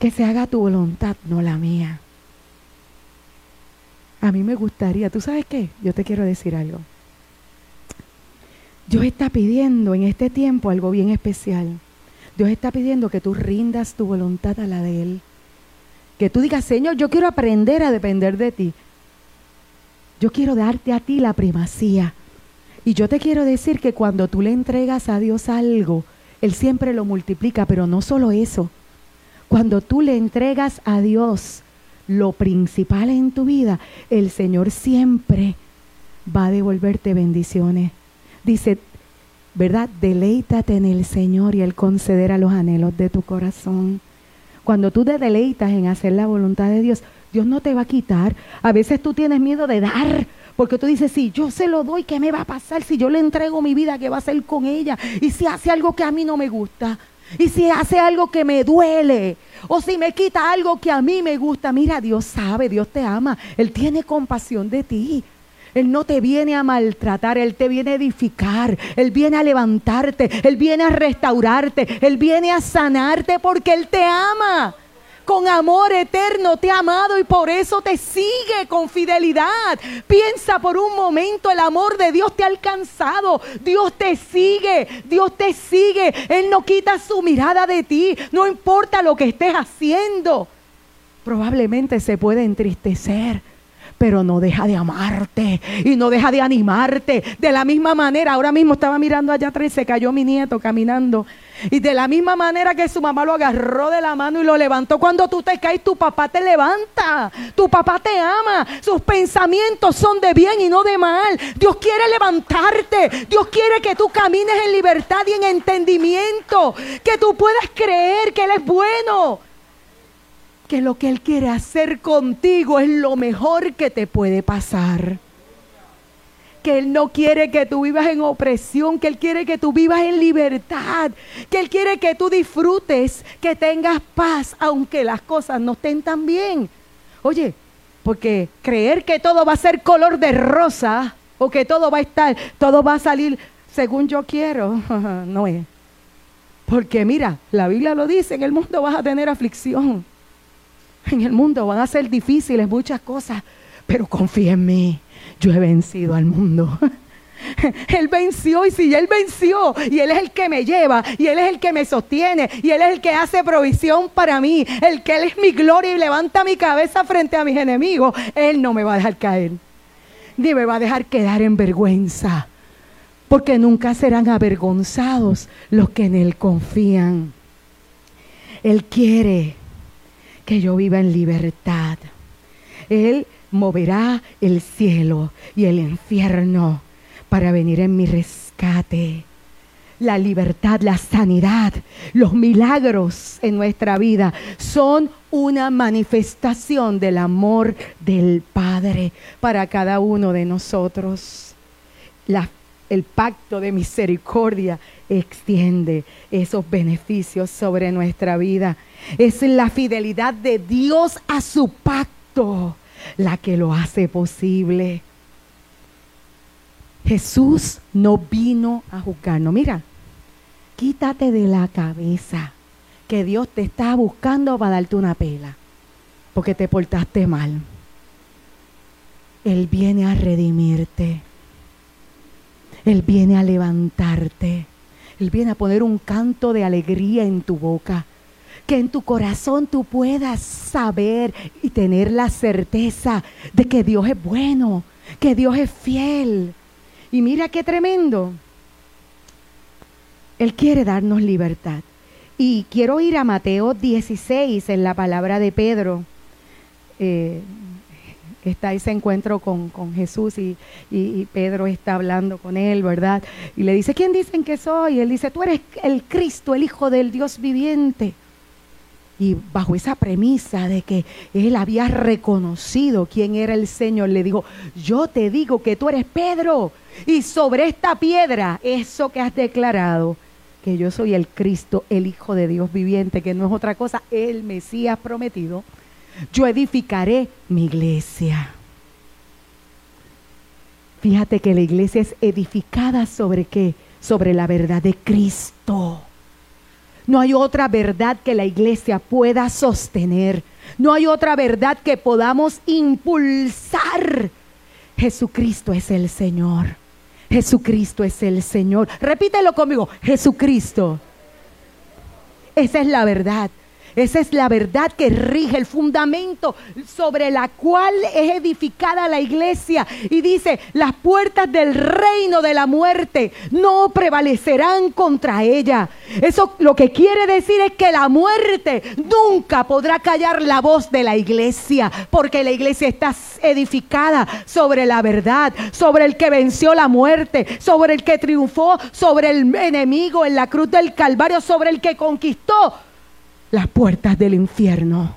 [SPEAKER 1] que se haga tu voluntad, no la mía. A mí me gustaría, ¿tú sabes qué? Yo te quiero decir algo. Dios está pidiendo en este tiempo algo bien especial. Dios está pidiendo que tú rindas tu voluntad a la de Él. Que tú digas, Señor, yo quiero aprender a depender de ti. Yo quiero darte a ti la primacía. Y yo te quiero decir que cuando tú le entregas a Dios algo, Él siempre lo multiplica, pero no solo eso. Cuando tú le entregas a Dios lo principal en tu vida, el Señor siempre va a devolverte bendiciones. Dice, ¿verdad? Deleítate en el Señor y Él concederá los anhelos de tu corazón. Cuando tú te deleitas en hacer la voluntad de Dios, Dios no te va a quitar. A veces tú tienes miedo de dar, porque tú dices, si yo se lo doy, ¿qué me va a pasar? Si yo le entrego mi vida, ¿qué va a hacer con ella? Y si hace algo que a mí no me gusta. Y si hace algo que me duele. O si me quita algo que a mí me gusta. Mira, Dios sabe, Dios te ama. Él tiene compasión de ti. Él no te viene a maltratar, Él te viene a edificar, Él viene a levantarte, Él viene a restaurarte, Él viene a sanarte porque Él te ama. Con amor eterno te ha amado y por eso te sigue con fidelidad. Piensa por un momento, el amor de Dios te ha alcanzado. Dios te sigue, Dios te sigue. Él no quita su mirada de ti, no importa lo que estés haciendo. Probablemente se puede entristecer pero no deja de amarte y no deja de animarte. De la misma manera, ahora mismo estaba mirando allá atrás se cayó mi nieto caminando. Y de la misma manera que su mamá lo agarró de la mano y lo levantó, cuando tú te caes, tu papá te levanta. Tu papá te ama. Sus pensamientos son de bien y no de mal. Dios quiere levantarte. Dios quiere que tú camines en libertad y en entendimiento. Que tú puedas creer que Él es bueno que lo que Él quiere hacer contigo es lo mejor que te puede pasar. Que Él no quiere que tú vivas en opresión, que Él quiere que tú vivas en libertad, que Él quiere que tú disfrutes, que tengas paz, aunque las cosas no estén tan bien. Oye, porque creer que todo va a ser color de rosa o que todo va a estar, todo va a salir según yo quiero, no es. Porque mira, la Biblia lo dice, en el mundo vas a tener aflicción. En el mundo van a ser difíciles muchas cosas, pero confía en mí. Yo he vencido al mundo. Él venció y si Él venció y Él es el que me lleva y Él es el que me sostiene y Él es el que hace provisión para mí, el que Él es mi gloria y levanta mi cabeza frente a mis enemigos, Él no me va a dejar caer, ni me va a dejar quedar en vergüenza, porque nunca serán avergonzados los que en Él confían. Él quiere que yo viva en libertad. Él moverá el cielo y el infierno para venir en mi rescate. La libertad, la sanidad, los milagros en nuestra vida son una manifestación del amor del Padre para cada uno de nosotros. El pacto de misericordia extiende esos beneficios sobre nuestra vida. Es la fidelidad de Dios a su pacto la que lo hace posible. Jesús no vino a juzgarnos. Mira, quítate de la cabeza que Dios te está buscando para darte una pela, porque te portaste mal. Él viene a redimirte. Él viene a levantarte. Él viene a poner un canto de alegría en tu boca. Que en tu corazón tú puedas saber y tener la certeza de que Dios es bueno, que Dios es fiel. Y mira qué tremendo. Él quiere darnos libertad. Y quiero ir a Mateo 16 en la palabra de Pedro. Eh, está ese encuentro con, Jesús y, Pedro está hablando con él, ¿verdad? Y le dice, ¿quién dicen que soy? él dice, tú eres el Cristo, el Hijo del Dios viviente. Y bajo esa premisa de que él había reconocido quién era el Señor, le dijo, yo te digo que tú eres Pedro. Y sobre esta piedra, eso que has declarado, que yo soy el Cristo, el Hijo de Dios viviente, que no es otra cosa, el Mesías prometido yo edificaré mi iglesia. Fíjate que la iglesia es edificada sobre qué? Sobre la verdad de Cristo. No hay otra verdad que la iglesia pueda sostener. No hay otra verdad que podamos impulsar. Jesucristo es el Señor. Jesucristo es el Señor. Repítelo conmigo. Jesucristo. Esa es la verdad. Esa es la verdad que rige el fundamento sobre la cual es edificada la iglesia. Y dice, las puertas del reino de la muerte no prevalecerán contra ella. Eso lo que quiere decir es que la muerte nunca podrá callar la voz de la iglesia, porque la iglesia está edificada sobre la verdad, sobre el que venció la muerte, sobre el que triunfó, sobre el enemigo en la cruz del Calvario, sobre el que conquistó las puertas del infierno.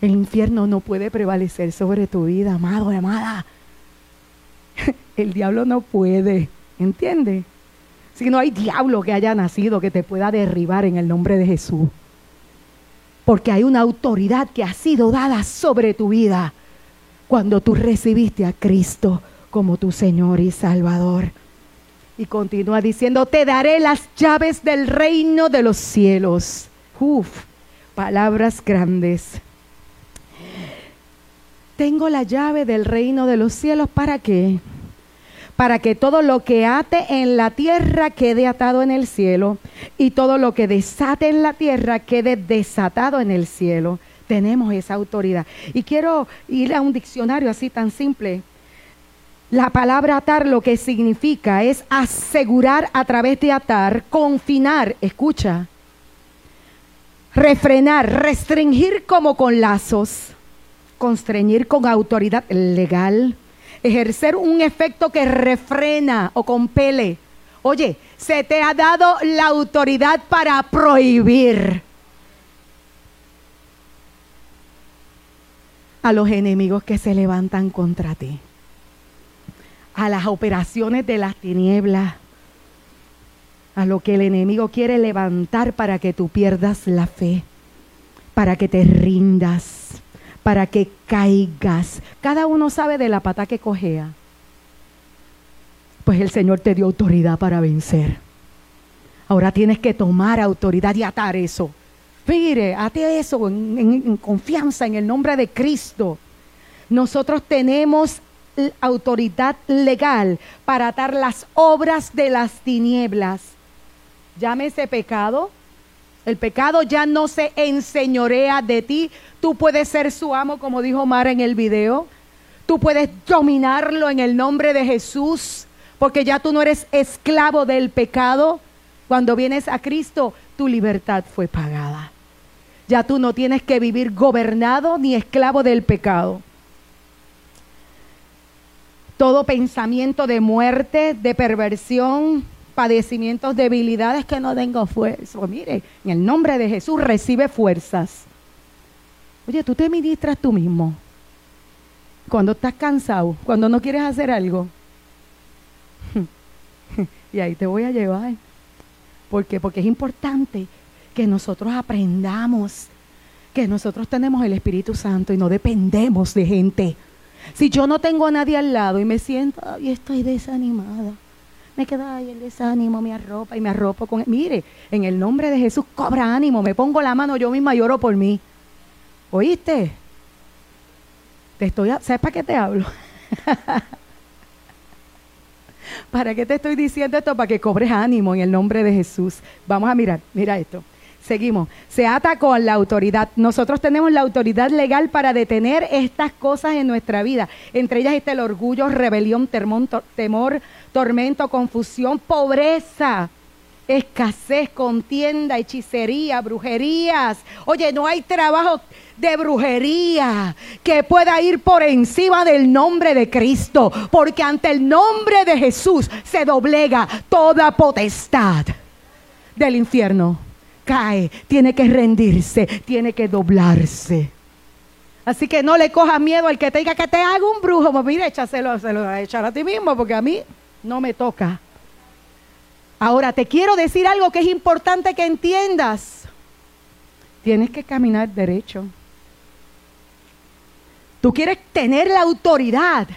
[SPEAKER 1] El infierno no puede prevalecer sobre tu vida, amado amada. El diablo no puede, ¿entiende? Si no hay diablo que haya nacido que te pueda derribar en el nombre de Jesús. Porque hay una autoridad que ha sido dada sobre tu vida cuando tú recibiste a Cristo como tu Señor y Salvador. Y continúa diciendo, te daré las llaves del reino de los cielos. Uf, palabras grandes. Tengo la llave del reino de los cielos. ¿Para qué? Para que todo lo que ate en la tierra quede atado en el cielo y todo lo que desate en la tierra quede desatado en el cielo. Tenemos esa autoridad. Y quiero ir a un diccionario así tan simple la palabra atar lo que significa es asegurar a través de atar, confinar, escucha, refrenar, restringir como con lazos, constreñir con autoridad legal, ejercer un efecto que refrena o compele. Oye, se te ha dado la autoridad para prohibir a los enemigos que se levantan contra ti a las operaciones de las tinieblas, a lo que el enemigo quiere levantar para que tú pierdas la fe, para que te rindas, para que caigas. Cada uno sabe de la pata que cojea. Pues el Señor te dio autoridad para vencer. Ahora tienes que tomar autoridad y atar eso. Mire, ate eso en, en confianza en el nombre de Cristo. Nosotros tenemos autoridad legal para atar las obras de las tinieblas. Llámese pecado. El pecado ya no se enseñorea de ti. Tú puedes ser su amo, como dijo Mara en el video. Tú puedes dominarlo en el nombre de Jesús, porque ya tú no eres esclavo del pecado. Cuando vienes a Cristo, tu libertad fue pagada. Ya tú no tienes que vivir gobernado ni esclavo del pecado todo pensamiento de muerte, de perversión, padecimientos, debilidades que no tengo fuerza. Mire, en el nombre de Jesús recibe fuerzas. Oye, tú te ministras tú mismo. Cuando estás cansado, cuando no quieres hacer algo. y ahí te voy a llevar. ¿Por qué? Porque es importante que nosotros aprendamos que nosotros tenemos el Espíritu Santo y no dependemos de gente. Si yo no tengo a nadie al lado y me siento, y estoy desanimada, me queda ahí el desánimo, me arropa y me arropo con... Mire, en el nombre de Jesús cobra ánimo, me pongo la mano yo misma y oro por mí. ¿Oíste? Te estoy, ¿Sabes para qué te hablo? ¿Para qué te estoy diciendo esto? Para que cobres ánimo en el nombre de Jesús. Vamos a mirar, mira esto. Seguimos. Se ata con la autoridad. Nosotros tenemos la autoridad legal para detener estas cosas en nuestra vida. Entre ellas está el orgullo, rebelión, temor, tormento, confusión, pobreza, escasez, contienda, hechicería, brujerías. Oye, no hay trabajo de brujería que pueda ir por encima del nombre de Cristo, porque ante el nombre de Jesús se doblega toda potestad del infierno cae, tiene que rendirse, tiene que doblarse. Así que no le cojas miedo al que te diga que te haga un brujo. Pues mira, échaselo, se lo a echar a ti mismo porque a mí no me toca. Ahora te quiero decir algo que es importante que entiendas. Tienes que caminar derecho. Tú quieres tener la autoridad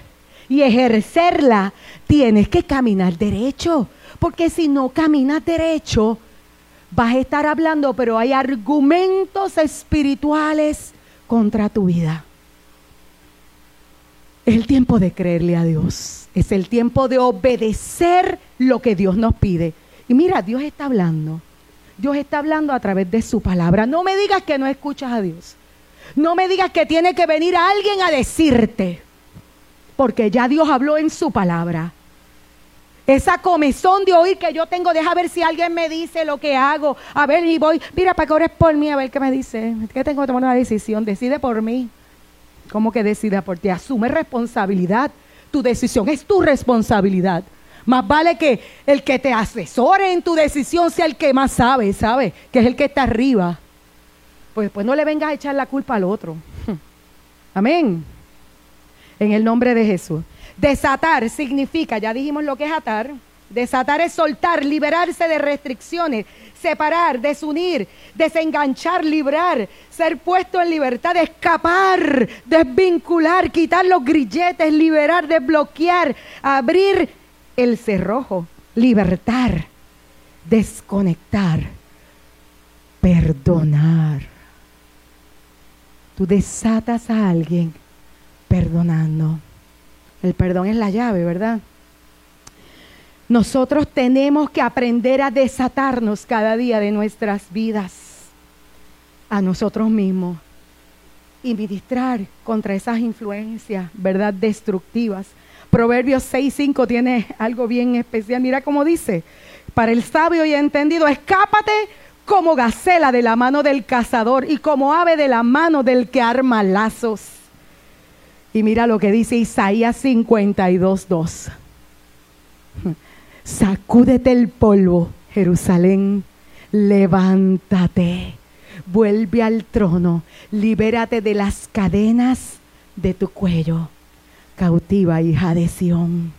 [SPEAKER 1] y ejercerla. Tienes que caminar derecho. Porque si no caminas derecho, vas a estar hablando, pero hay argumentos espirituales contra tu vida. Es el tiempo de creerle a Dios. Es el tiempo de obedecer lo que Dios nos pide. Y mira, Dios está hablando. Dios está hablando a través de su palabra. No me digas que no escuchas a Dios. No me digas que tiene que venir alguien a decirte. Porque ya Dios habló en su palabra. Esa comezón de oír que yo tengo, deja ver si alguien me dice lo que hago. A ver, y voy, mira, para que ores por mí, a ver qué me dice. Que tengo que tomar una decisión. Decide por mí. ¿Cómo que decida por ti? Asume responsabilidad. Tu decisión es tu responsabilidad. Más vale que el que te asesore en tu decisión sea el que más sabe, ¿sabe? Que es el que está arriba. Pues después no le vengas a echar la culpa al otro. Amén. En el nombre de Jesús. Desatar significa, ya dijimos lo que es atar, Desatar es soltar, liberarse de restricciones, separar, desunir, desenganchar, librar, ser puesto en libertad, escapar, desvincular, quitar los grilletes, liberar, desbloquear, abrir el cerrojo, libertar, desconectar, perdonar. Tú desatas a alguien perdonando. El perdón es la llave, ¿verdad? Nosotros tenemos que aprender a desatarnos cada día de nuestras vidas a nosotros mismos y ministrar contra esas influencias, ¿verdad? Destructivas. Proverbios 6.5 tiene algo bien especial. Mira cómo dice, para el sabio y entendido, escápate como gacela de la mano del cazador y como ave de la mano del que arma lazos. Y mira lo que dice Isaías 52.2. Sacúdete el polvo, Jerusalén, levántate, vuelve al trono, libérate de las cadenas de tu cuello, cautiva hija de Sión.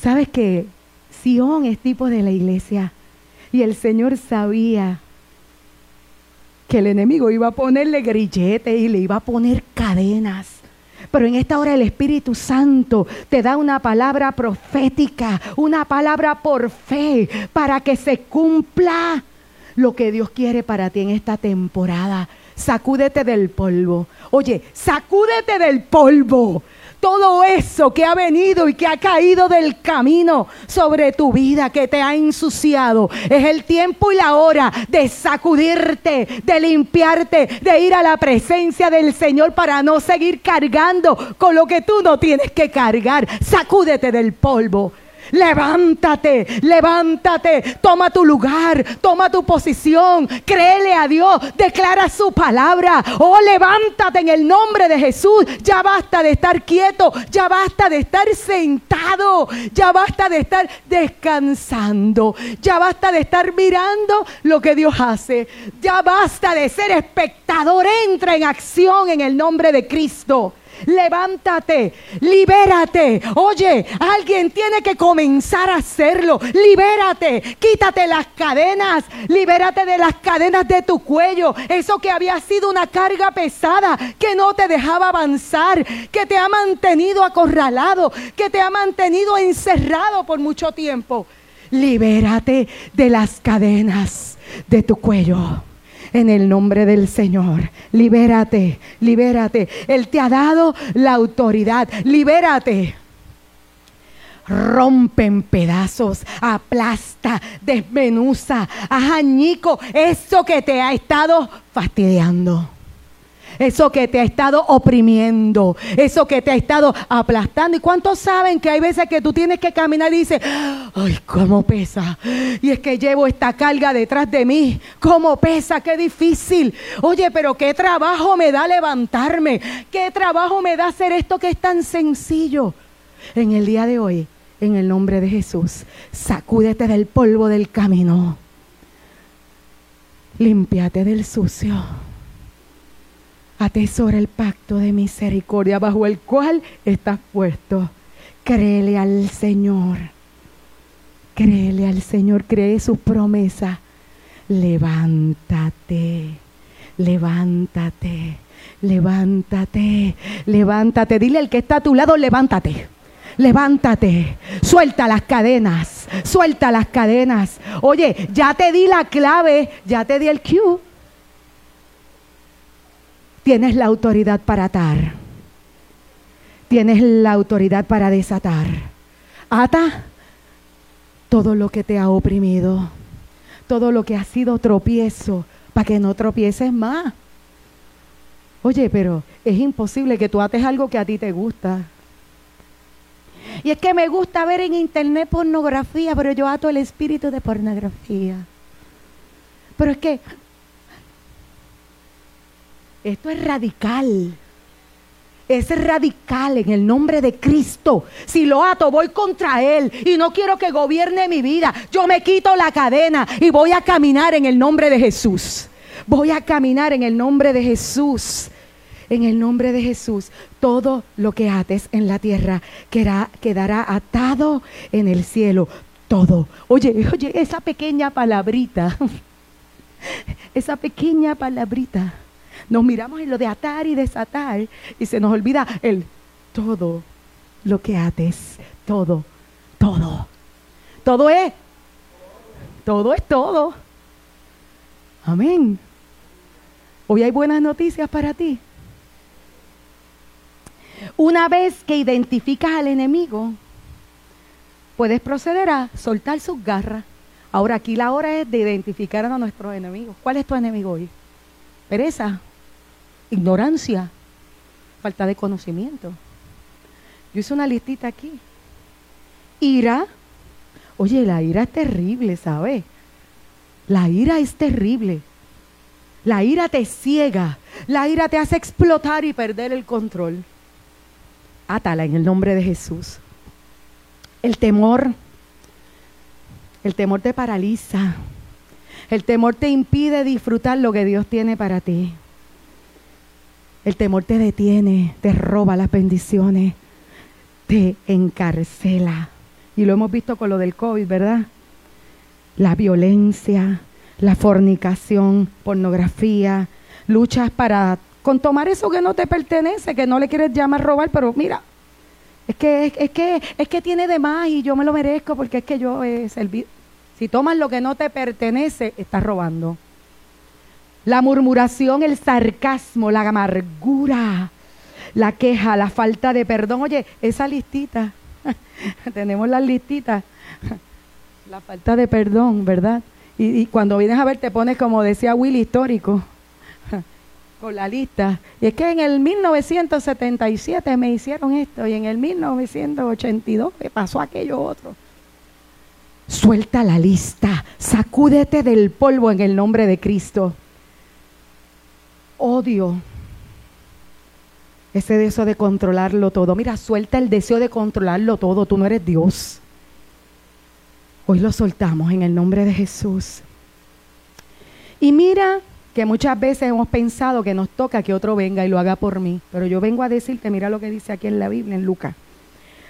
[SPEAKER 1] ¿Sabes que Sión es tipo de la iglesia? Y el Señor sabía que el enemigo iba a ponerle grilletes y le iba a poner cadenas pero en esta hora el Espíritu Santo te da una palabra profética, una palabra por fe, para que se cumpla lo que Dios quiere para ti en esta temporada. Sacúdete del polvo. Oye, sacúdete del polvo todo eso que ha venido y que ha caído del camino sobre tu vida, que te ha ensuciado. Es el tiempo y la hora de sacudirte, de limpiarte, de ir a la presencia del Señor para no seguir cargando con lo que tú no tienes que cargar. Sacúdete del polvo. Levántate, levántate, toma tu lugar, toma tu posición, créele a Dios, declara su palabra. Oh, levántate en el nombre de Jesús. Ya basta de estar quieto, ya basta de estar sentado, ya basta de estar descansando, ya basta de estar mirando lo que Dios hace, ya basta de ser espectador. Entra en acción en el nombre de Cristo levántate, libérate. Oye, alguien tiene que comenzar a hacerlo. Libérate, quítate las cadenas, libérate de las cadenas de tu cuello. Eso que había sido una carga pesada, que no te dejaba avanzar, que te ha mantenido acorralado, que te ha mantenido encerrado por mucho tiempo. Libérate de las cadenas de tu cuello en el nombre del Señor. Libérate, libérate. Él te ha dado la autoridad. Libérate. Rompe en pedazos, aplasta, desmenuza, añico eso que te ha estado fastidiando eso que te ha estado oprimiendo, eso que te ha estado aplastando. ¿Y cuántos saben que hay veces que tú tienes que caminar y dices, ay, cómo pesa? Y es que llevo esta carga detrás de mí, cómo pesa, qué difícil. Oye, pero qué trabajo me da levantarme, qué trabajo me da hacer esto que es tan sencillo. En el día de hoy, en el nombre de Jesús, sacúdete del polvo del camino. Límpiate del sucio atesora el pacto de misericordia bajo el cual estás puesto. Créele al Señor. Créele al Señor, cree su promesa. Levántate, levántate, levántate, levántate. Dile al que está a tu lado, levántate. Levántate, suelta las cadenas, suelta las cadenas. Oye, ya te di la clave, ya te di el cue Tienes la autoridad para atar. Tienes la autoridad para desatar. Ata todo lo que te ha oprimido, todo lo que ha sido tropiezo, para que no tropieces más. Oye, pero es imposible que tú ates algo que a ti te gusta. Y es que me gusta ver en internet pornografía, pero yo ato el espíritu de pornografía. Pero es que esto es radical. Es radical en el nombre de Cristo. Si lo ato, voy contra Él y no quiero que gobierne mi vida. Yo me quito la cadena y voy a caminar en el nombre de Jesús. Voy a caminar en el nombre de Jesús. en el nombre de Jesús, todo lo que ates en la tierra quedará, atado en el cielo. Todo. Oye, oye, esa pequeña palabrita, esa pequeña palabrita, nos miramos en lo de atar y desatar y se nos olvida el todo lo que ates, todo, todo. Todo es, todo es todo. Amén. Hoy hay buenas noticias para ti. Una vez que identificas al enemigo, puedes proceder a soltar sus garras. Ahora aquí la hora es de identificar a nuestros enemigos. ¿Cuál es tu enemigo hoy? Pereza, ignorancia, falta de conocimiento. Yo hice una listita aquí. Ira. Oye, la ira es terrible, ¿sabes? La ira es terrible. La ira te ciega. La ira te hace explotar y perder el control. Átala en el nombre de Jesús. El temor. El temor te paraliza. El temor te impide disfrutar lo que Dios tiene para ti. El temor te detiene, te roba las bendiciones, te encarcela. Y lo hemos visto con lo del COVID, ¿verdad? La violencia, la fornicación, pornografía, luchas para con tomar eso que no te pertenece, que no le quieres llamar robar, pero mira, es que es, que es que tiene de más y yo me lo merezco porque es que yo he servido. Si tomas lo que no te pertenece, estás robando. La murmuración, el sarcasmo, la amargura, la queja, la falta de perdón. Oye, esa listita, tenemos las listitas. la falta de perdón, ¿verdad? Y, cuando vienes a ver te pones, como decía Willy, histórico, con la lista. Y es que en el 1977 me hicieron esto y en el 1982 me pasó aquello otro. Suelta la lista, sacúdete del polvo en el nombre de Cristo. Odio ese deseo de controlarlo todo. Mira, suelta el deseo de controlarlo todo. Tú no eres Dios. Hoy lo soltamos en el nombre de Jesús. Y mira que muchas veces hemos pensado que nos toca que otro venga y lo haga por mí. Pero yo vengo a decirte, mira lo que dice aquí en la Biblia, en Lucas.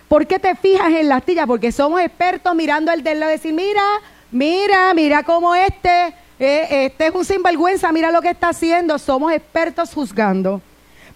[SPEAKER 1] ¿Por qué te fijas en la astilla? Porque somos expertos mirando el de lado y decir, mira, mira, mira cómo este, eh, este es un sinvergüenza, mira lo que está haciendo. Somos expertos juzgando.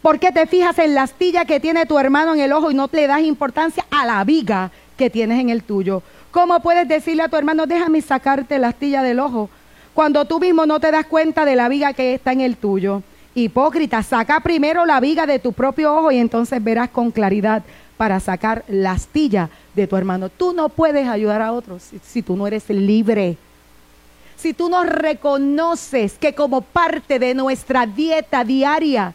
[SPEAKER 1] ¿Por qué te fijas en la astilla que tiene tu hermano en el ojo y no le das importancia a la viga que tienes en el tuyo? ¿Cómo puedes decirle a tu hermano, déjame sacarte la astilla del ojo? Cuando tú mismo no te das cuenta de la viga que está en el tuyo. Hipócrita, saca primero la viga de tu propio ojo y entonces verás con claridad para sacar la astilla de tu hermano. Tú no puedes ayudar a otros si, si tú no eres libre. Si tú no reconoces que como parte de nuestra dieta diaria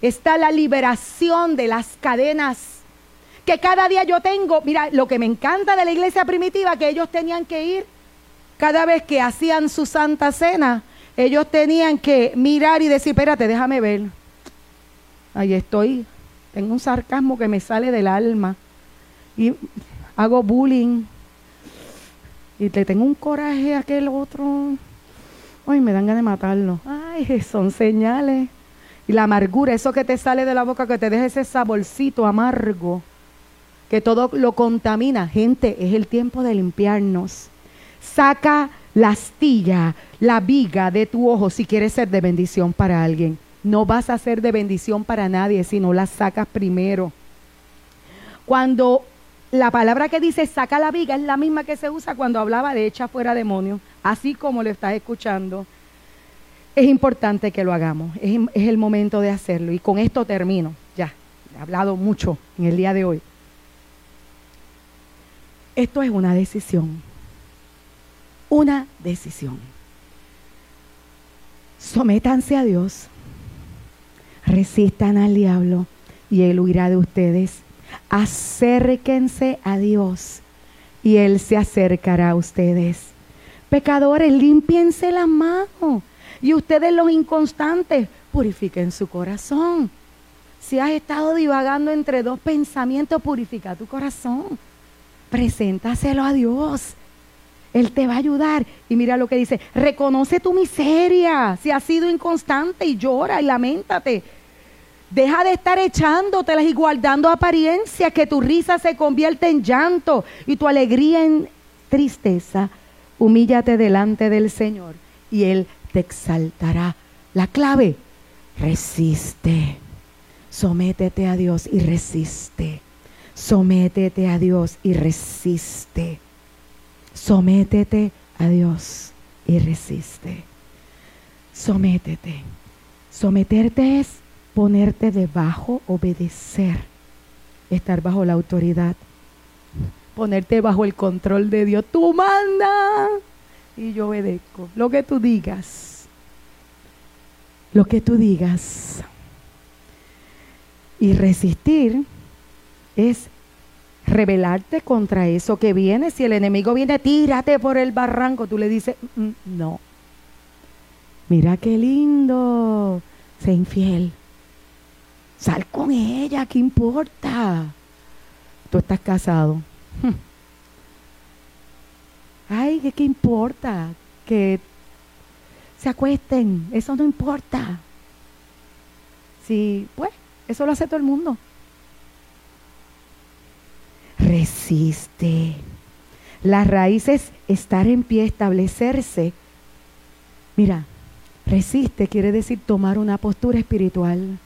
[SPEAKER 1] está la liberación de las cadenas que cada día yo tengo, mira, lo que me encanta de la iglesia primitiva, que ellos tenían que ir cada vez que hacían su santa cena, ellos tenían que mirar y decir, espérate, déjame ver. Ahí estoy, tengo un sarcasmo que me sale del alma y hago bullying y te tengo un coraje a aquel otro. Ay, me dan ganas de matarlo. Ay, son señales. Y la amargura, eso que te sale de la boca, que te deja ese saborcito amargo que todo lo contamina. Gente, es el tiempo de limpiarnos. Saca la astilla, la viga de tu ojo si quieres ser de bendición para alguien. No vas a ser de bendición para nadie si no la sacas primero. Cuando la palabra que dice saca la viga es la misma que se usa cuando hablaba de echa fuera demonios, así como lo estás escuchando. Es importante que lo hagamos, es, es el momento de hacerlo. Y con esto termino, ya, he hablado mucho en el día de hoy. Esto es una decisión. Una decisión. Sométanse a Dios. Resistan al diablo y Él huirá de ustedes. Acérquense a Dios y Él se acercará a ustedes. Pecadores, limpiense las manos. Y ustedes los inconstantes, purifiquen su corazón. Si has estado divagando entre dos pensamientos, purifica tu corazón preséntaselo a Dios. Él te va a ayudar. Y mira lo que dice, reconoce tu miseria, si has sido inconstante y llora y lamentate. Deja de estar echándotelas y guardando apariencias, que tu risa se convierte en llanto y tu alegría en tristeza. Humíllate delante del Señor y Él te exaltará. La clave, resiste. Sométete a Dios y resiste. Sométete a Dios y resiste. Sométete a Dios y resiste. Sométete. Someterte es ponerte debajo, obedecer, estar bajo la autoridad, ponerte bajo el control de Dios. Tú manda y yo obedezco. Lo que tú digas, lo que tú digas. Y resistir es rebelarte contra eso que viene. Si el enemigo viene, tírate por el barranco. Tú le dices, mm, mm, no. Mira qué lindo. Sé infiel. Sal con ella, ¿qué importa? Tú estás casado. Ay, ¿qué, ¿qué importa? Que se acuesten, eso no importa. Sí, pues, eso lo hace todo el mundo. Resiste. La raíz es estar en pie, establecerse. Mira, resiste quiere decir tomar una postura espiritual.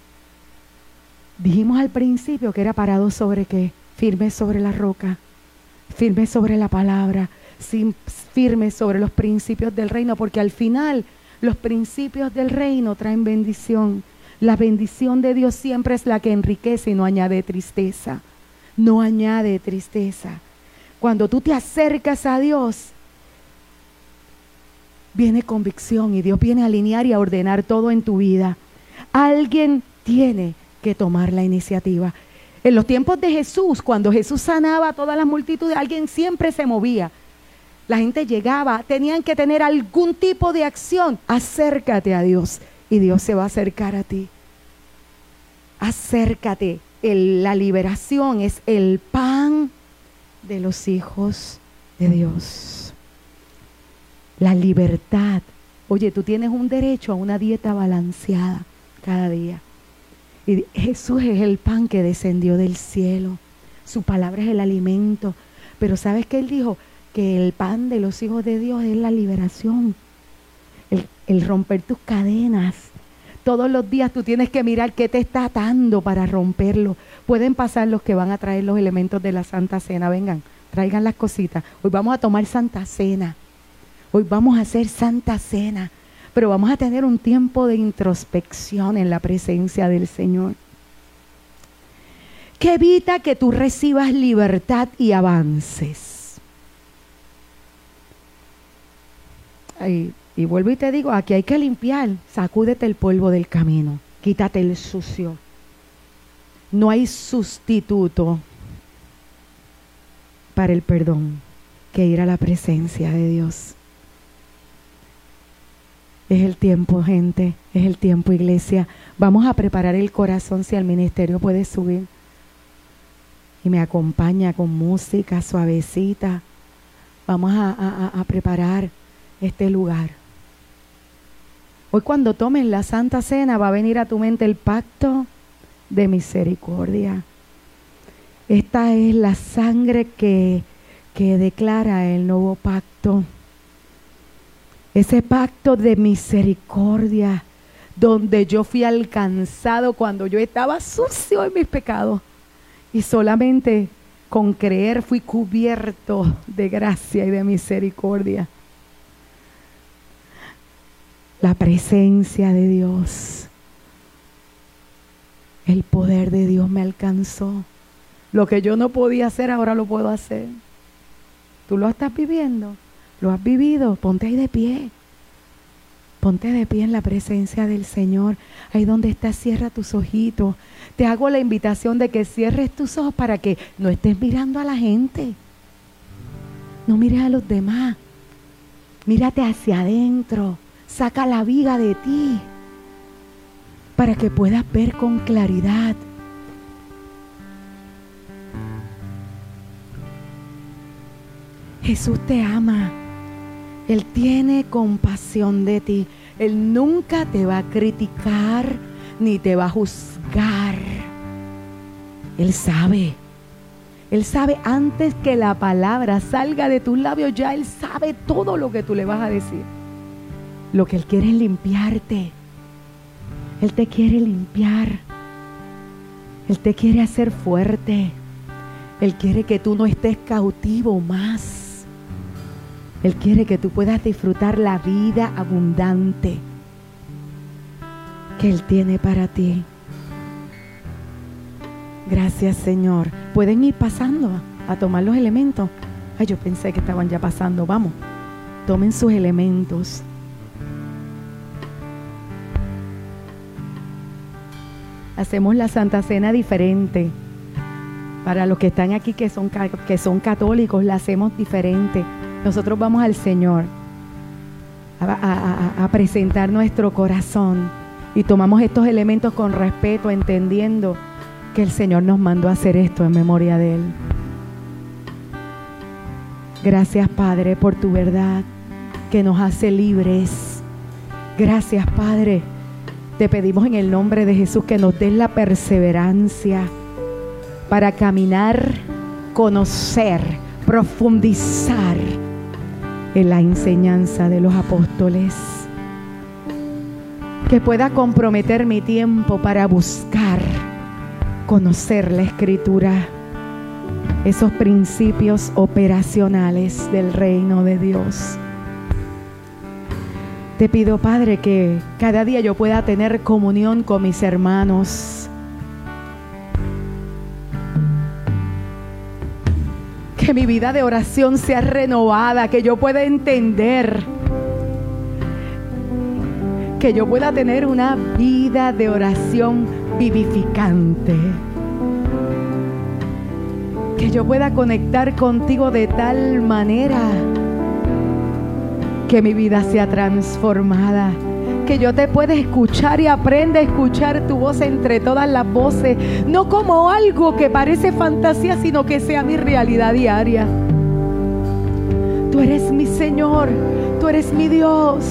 [SPEAKER 1] Dijimos al principio que era parado sobre qué? Firme sobre la roca, firme sobre la palabra, firme sobre los principios del reino, porque al final los principios del reino traen bendición. La bendición de Dios siempre es la que enriquece y no añade tristeza. No añade tristeza. Cuando tú te acercas a Dios, viene convicción y Dios viene a alinear y a ordenar todo en tu vida. Alguien tiene que tomar la iniciativa. En los tiempos de Jesús, cuando Jesús sanaba a todas las multitudes, alguien siempre se movía. La gente llegaba, tenían que tener algún tipo de acción. Acércate a Dios y Dios se va a acercar a ti. Acércate. la liberación es el pan de los hijos de Dios. La libertad. Oye, tú tienes un derecho a una dieta balanceada cada día. Y Jesús es el pan que descendió del cielo. Su palabra es el alimento. Pero ¿sabes qué él dijo? Que el pan de los hijos de Dios es la liberación. El, el romper tus cadenas. Todos los días tú tienes que mirar qué te está atando para romperlo. Pueden pasar los que van a traer los elementos de la Santa Cena. Vengan, traigan las cositas. Hoy vamos a tomar Santa Cena. Hoy vamos a hacer Santa Cena pero vamos a tener un tiempo de introspección en la presencia del Señor. Que evita que tú recibas libertad y avances. y vuelvo y te digo, aquí hay que limpiar, sacúdete el polvo del camino, quítate el sucio. No hay sustituto para el perdón que ir a la presencia de Dios. Es el tiempo, gente, es el tiempo, iglesia. Vamos a preparar el corazón si el ministerio puede subir. Y me acompaña con música suavecita. Vamos a, a preparar este lugar. Hoy cuando tomes la Santa Cena va a venir a tu mente el pacto de misericordia. Esta es la sangre que, que declara el nuevo pacto ese pacto de misericordia donde yo fui alcanzado cuando yo estaba sucio en mis pecados y solamente con creer fui cubierto de gracia y de misericordia. La presencia de Dios, el poder de Dios me alcanzó. Lo que yo no podía hacer, ahora lo puedo hacer. ¿Tú lo estás viviendo? ¿Lo has vivido? Ponte ahí de pie. Ponte de pie en la presencia del Señor. Ahí donde estás, cierra tus ojitos. Te hago la invitación de que cierres tus ojos para que no estés mirando a la gente. No mires a los demás. Mírate hacia adentro. Saca la viga de ti para que puedas ver con claridad. Jesús te ama. Él tiene compasión de ti. Él nunca te va a criticar, ni te va a juzgar. Él sabe. Él sabe antes que la palabra salga de tus labios, ya Él sabe todo lo que tú le vas a decir. Lo que Él quiere es limpiarte. Él te quiere limpiar. Él te quiere hacer fuerte. Él quiere que tú no estés cautivo más. Él quiere que tú puedas disfrutar la vida abundante que Él tiene para ti. Gracias Señor. Pueden ir pasando a, tomar los elementos. Ay, yo pensé que estaban ya pasando. Vamos, tomen sus elementos. hacemos la Santa Cena diferente. Para los que están aquí que son, que son católicos, la hacemos diferente. Nosotros vamos al Señor a, presentar nuestro corazón y tomamos estos elementos con respeto, entendiendo que el Señor nos mandó a hacer esto en memoria de Él. Gracias Padre por tu verdad que nos hace libres. Gracias Padre te pedimos en el nombre de Jesús que nos des la perseverancia para caminar, conocer, profundizar en la enseñanza de los apóstoles. Que pueda comprometer mi tiempo para buscar, conocer la escritura, esos principios operacionales del reino de Dios. Te pido, Padre, que cada día yo pueda tener comunión con mis hermanos. Que mi vida de oración sea renovada, que yo pueda entender. Que yo pueda tener una vida de oración vivificante. Que yo pueda conectar contigo de tal manera que mi vida sea transformada. Que yo te pueda escuchar y aprenda a escuchar tu voz entre todas las voces, no como algo que parece fantasía, sino que sea mi realidad diaria. Tú eres mi Señor, tú eres mi Dios.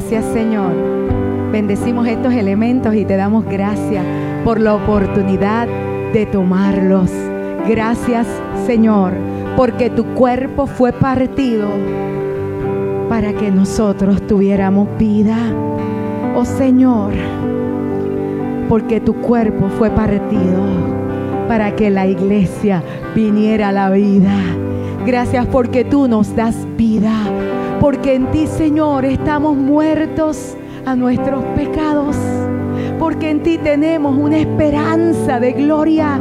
[SPEAKER 1] Gracias Señor. Bendecimos estos elementos y te damos gracias por la oportunidad de tomarlos. Gracias Señor, porque tu cuerpo fue partido para que nosotros tuviéramos vida. Oh Señor, porque tu cuerpo fue partido para que la iglesia viniera a la vida. Gracias porque tú nos das vida porque en ti, Señor, estamos muertos a nuestros pecados. Porque en ti tenemos una esperanza de gloria.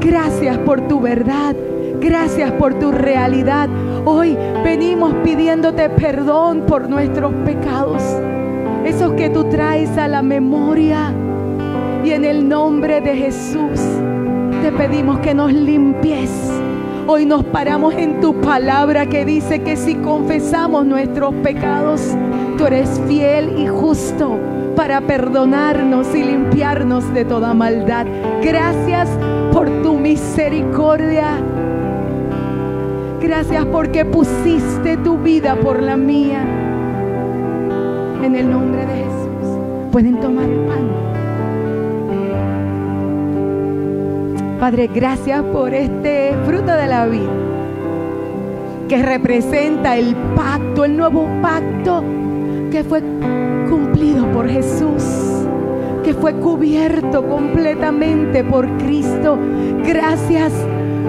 [SPEAKER 1] Gracias por tu verdad. Gracias por tu realidad. Hoy venimos pidiéndote perdón por nuestros pecados. esos que tú traes a la memoria. Y en el nombre de Jesús te pedimos que nos limpies. Hoy nos paramos en tu palabra que dice que si confesamos nuestros pecados, tú eres fiel y justo para perdonarnos y limpiarnos de toda maldad. Gracias por tu misericordia. Gracias porque pusiste tu vida por la mía. En el nombre de Jesús. Pueden tomar el pan. Padre, gracias por este fruto de la vida que representa el pacto, el nuevo pacto que fue cumplido por Jesús, que fue cubierto completamente por Cristo. Gracias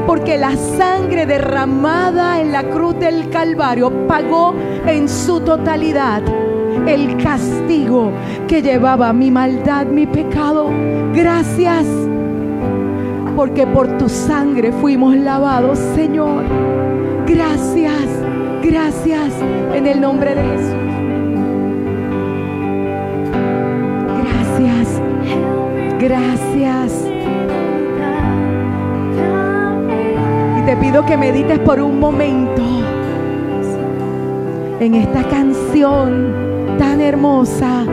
[SPEAKER 1] porque la sangre derramada en la cruz del Calvario pagó en su totalidad el castigo que llevaba mi maldad, mi pecado. Gracias porque por tu sangre fuimos lavados, Señor. Gracias, gracias en el nombre de Jesús. Gracias, gracias. Y te pido que medites por un momento en esta canción tan hermosa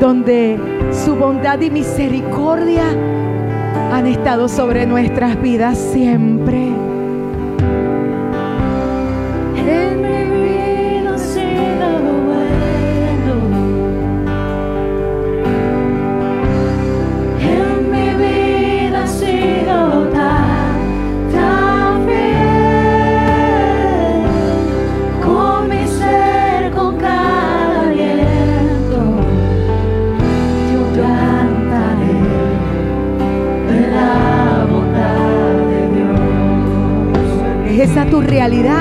[SPEAKER 1] donde su bondad y misericordia han estado sobre nuestras vidas siempre. Realidad.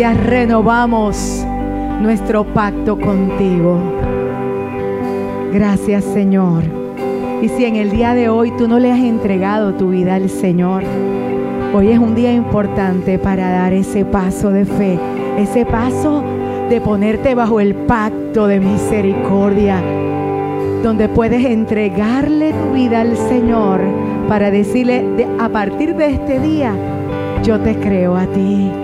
[SPEAKER 1] Día renovamos nuestro pacto contigo. Gracias, Señor. Y si en el día de hoy tú no le has entregado tu vida al Señor, hoy es un día importante para dar ese paso de fe, ese paso de ponerte bajo el pacto de misericordia, donde puedes entregarle tu vida al Señor para decirle a partir de este día, yo te creo a ti.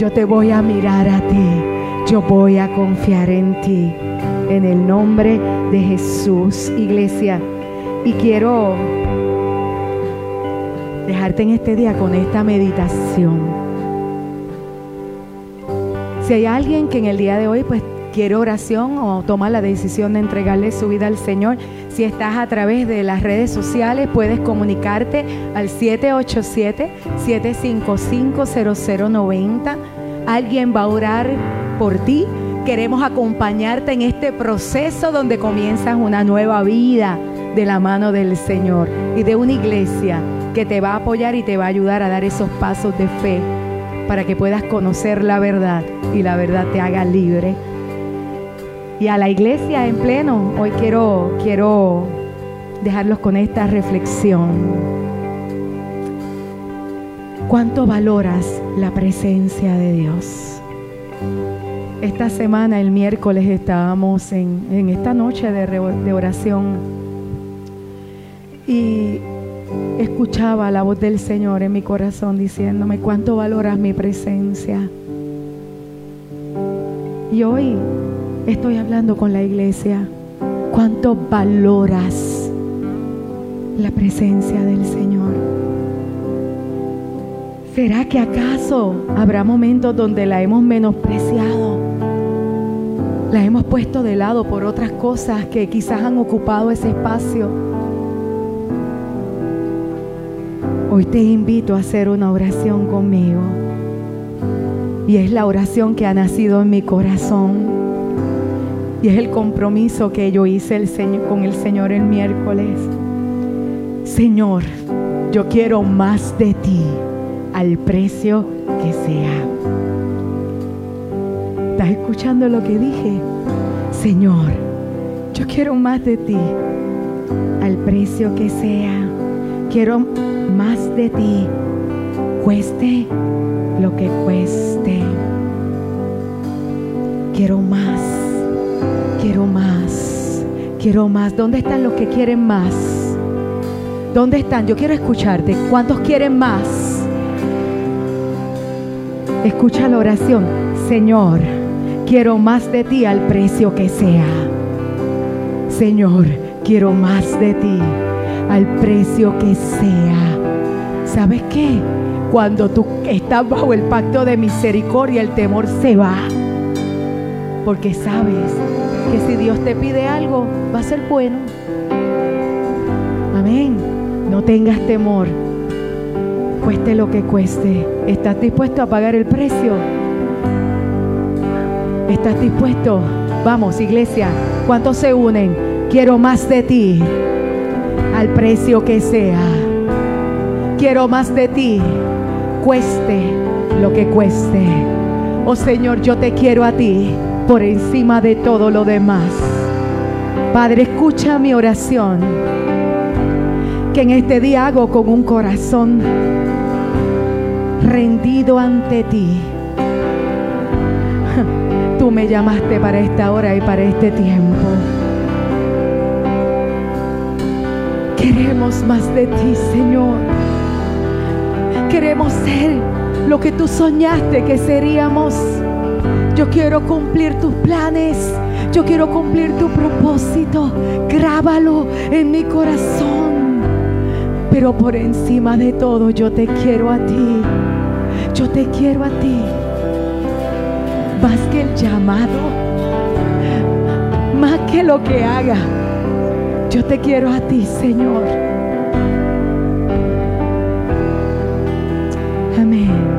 [SPEAKER 1] Yo te voy a mirar a ti. Yo voy a confiar en ti. En el nombre de Jesús, iglesia. Y quiero dejarte en este día con esta meditación. Si hay alguien que en el día de hoy pues quiere oración o toma la decisión de entregarle su vida al Señor, si estás a través de las redes sociales, puedes comunicarte al 787-755-0090. Alguien va a orar por ti. Queremos acompañarte en este proceso donde comienzas una nueva vida de la mano del Señor y de una iglesia que te va a apoyar y te va a ayudar a dar esos pasos de fe para que puedas conocer la verdad y la verdad te haga libre. Y a la iglesia en pleno, hoy quiero, quiero dejarlos con esta reflexión. ¿Cuánto valoras la presencia de Dios? Esta semana, el miércoles, estábamos en, esta noche de, de oración y escuchaba la voz del Señor en mi corazón diciéndome cuánto valoras mi presencia. Y hoy estoy hablando con la iglesia. ¿Cuánto valoras la presencia del Señor? ¿Será que acaso habrá momentos donde la hemos menospreciado? La hemos puesto de lado por otras cosas que quizás han ocupado ese espacio. Hoy te invito a hacer una oración conmigo. Y es la oración que ha nacido en mi corazón. Y es el compromiso que yo hice con el Señor el miércoles. Señor, yo quiero más de ti al precio que sea. ¿Estás escuchando lo que dije? Señor, yo quiero más de ti, al precio que sea. Quiero más de ti, cueste lo que cueste. Quiero más, quiero más, quiero más. ¿Dónde están los que quieren más? ¿Dónde están? Yo quiero escucharte. ¿Cuántos quieren más? Escucha la oración. Señor, quiero más de ti al precio que sea. Señor, quiero más de ti al precio que sea. ¿Sabes qué? Cuando tú estás bajo el pacto de misericordia, el temor se va. Porque sabes que si Dios te pide algo, va a ser bueno. Amén. No tengas temor cueste lo que cueste. ¿Estás dispuesto a pagar el precio? ¿Estás dispuesto? Vamos, iglesia, ¿cuántos se unen? Quiero más de ti, al precio que sea. Quiero más de ti, cueste lo que cueste. Oh Señor, yo te quiero a ti por encima de todo lo demás. Padre, escucha mi oración que en este día hago con un corazón rendido ante ti. Tú me llamaste para esta hora y para este tiempo. Queremos más de ti, Señor. Queremos ser lo que tú soñaste que seríamos. Yo quiero cumplir tus planes. Yo quiero cumplir tu propósito. Grábalo en mi corazón. Pero por encima de todo yo te quiero a ti. Yo te quiero a ti. Más que el llamado. Más que lo que haga. Yo te quiero a ti, Señor. Amén.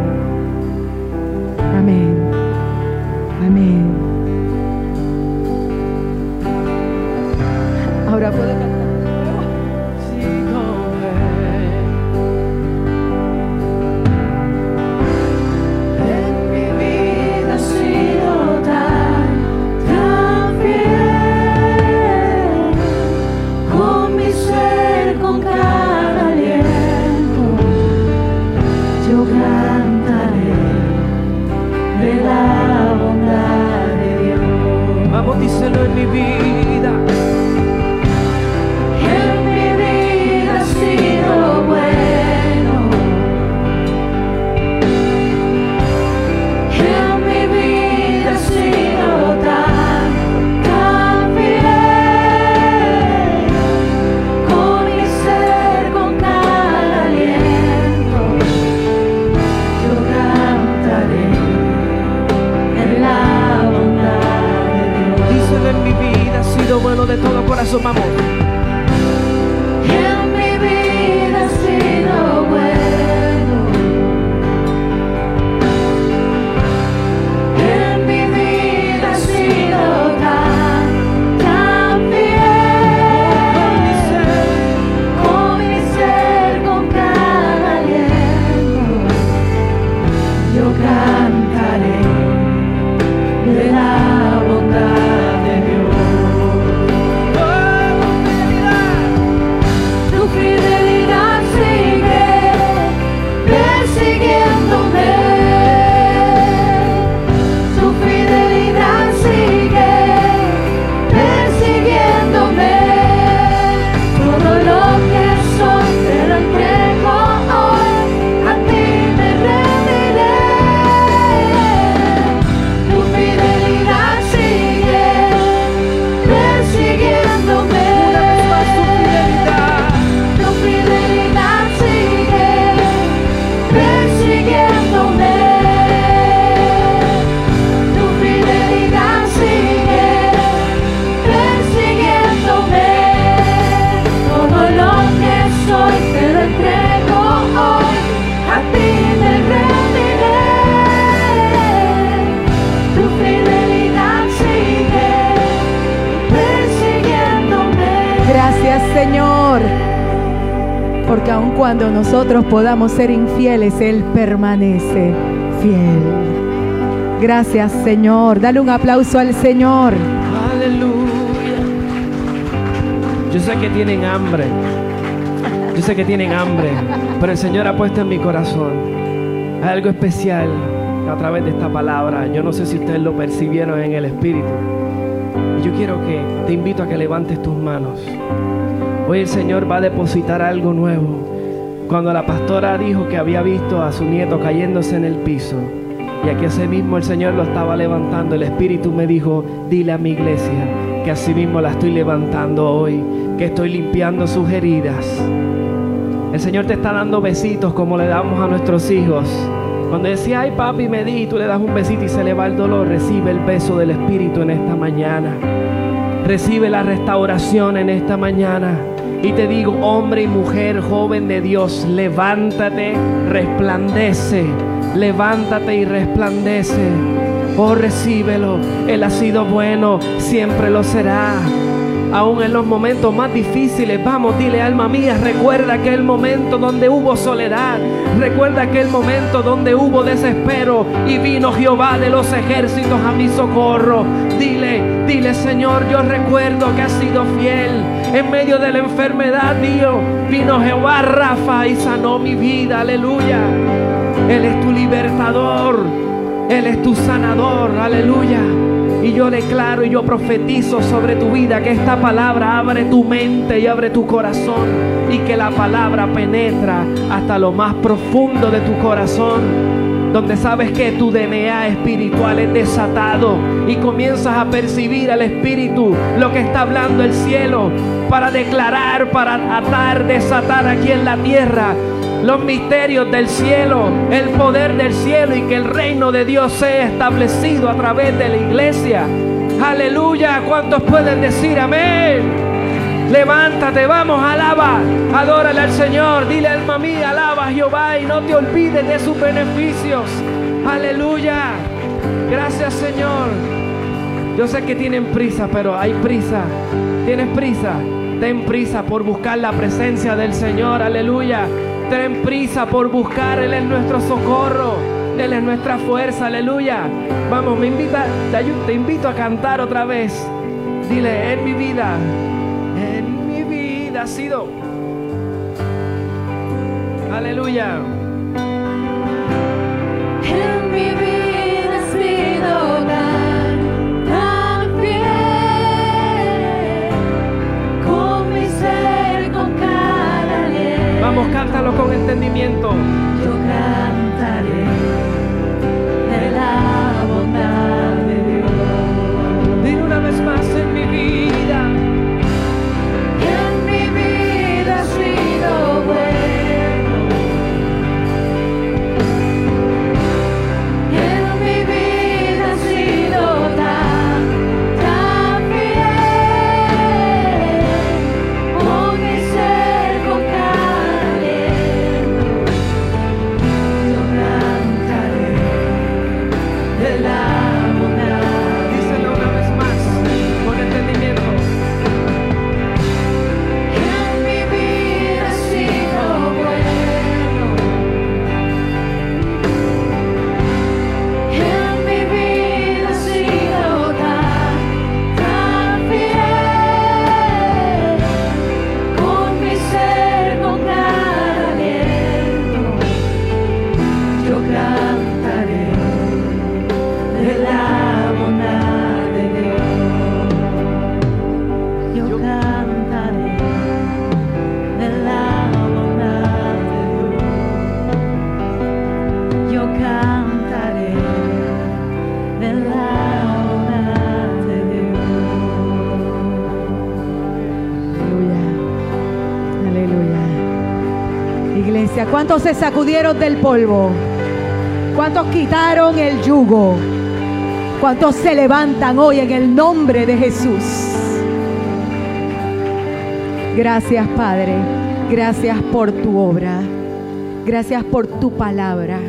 [SPEAKER 1] Nosotros podamos ser infieles, Él permanece fiel. Gracias Señor. Dale un aplauso al Señor.
[SPEAKER 2] Aleluya. Yo sé que tienen hambre. Yo sé que tienen hambre. Pero el Señor ha puesto en mi corazón algo especial a través de esta palabra. Yo no sé si ustedes lo percibieron en el Espíritu. Yo quiero que te invito a que levantes tus manos. Hoy el Señor va a depositar algo nuevo. Cuando la pastora dijo que había visto a su nieto cayéndose en el piso, y aquí ese mismo el Señor lo estaba levantando, el Espíritu me dijo, dile a mi iglesia que así mismo la estoy levantando hoy, que estoy limpiando sus heridas. El Señor te está dando besitos como le damos a nuestros hijos. Cuando decía, ay papi, me di, y tú le das un besito y se le va el dolor, recibe el beso del Espíritu en esta mañana. Recibe la restauración en esta mañana. Y te digo, hombre y mujer, joven de Dios, levántate, resplandece, levántate y resplandece. Oh, recíbelo. Él ha sido bueno, siempre lo será. Aún en los momentos más difíciles, vamos, dile alma mía, recuerda aquel momento donde hubo soledad, recuerda aquel momento donde hubo desespero y vino Jehová de los ejércitos a mi socorro. Dile, dile Señor, yo recuerdo que has sido fiel en medio de la enfermedad, Dios. Vino Jehová Rafa y sanó mi vida, aleluya. Él es tu libertador, Él es tu sanador, aleluya. Y yo declaro y yo profetizo sobre tu vida que esta palabra abre tu mente y abre tu corazón y que la palabra penetra hasta lo más profundo de tu corazón donde sabes que tu DNA espiritual es desatado y comienzas a percibir al Espíritu lo que está hablando el cielo para declarar, para atar, desatar aquí en la tierra los misterios del cielo, el poder del cielo y que el reino de Dios sea establecido a través de la iglesia. Aleluya, ¿cuántos pueden decir amén? Levántate, vamos, alaba, adórale al Señor, dile alma mía, alaba a Jehová y no te olvides de sus beneficios. Aleluya. Gracias Señor. Yo sé que tienen prisa, pero hay prisa. ¿Tienes prisa? Ten prisa por buscar la presencia del Señor. Aleluya. Ten prisa por buscar. Él es nuestro socorro. Él es nuestra fuerza. Aleluya. Vamos, me invita, te, te invito a cantar otra vez. Dile, en mi vida ha sido. Aleluya.
[SPEAKER 3] En mi vida ha sido tan, tan fiel, con mi ser, con cada ley.
[SPEAKER 2] Vamos, cántalo con entendimiento.
[SPEAKER 1] ¿Cuántos se sacudieron del polvo? ¿Cuántos quitaron el yugo? ¿Cuántos se levantan hoy en el nombre de Jesús? Gracias, Padre. Gracias por tu obra. Gracias por tu palabra.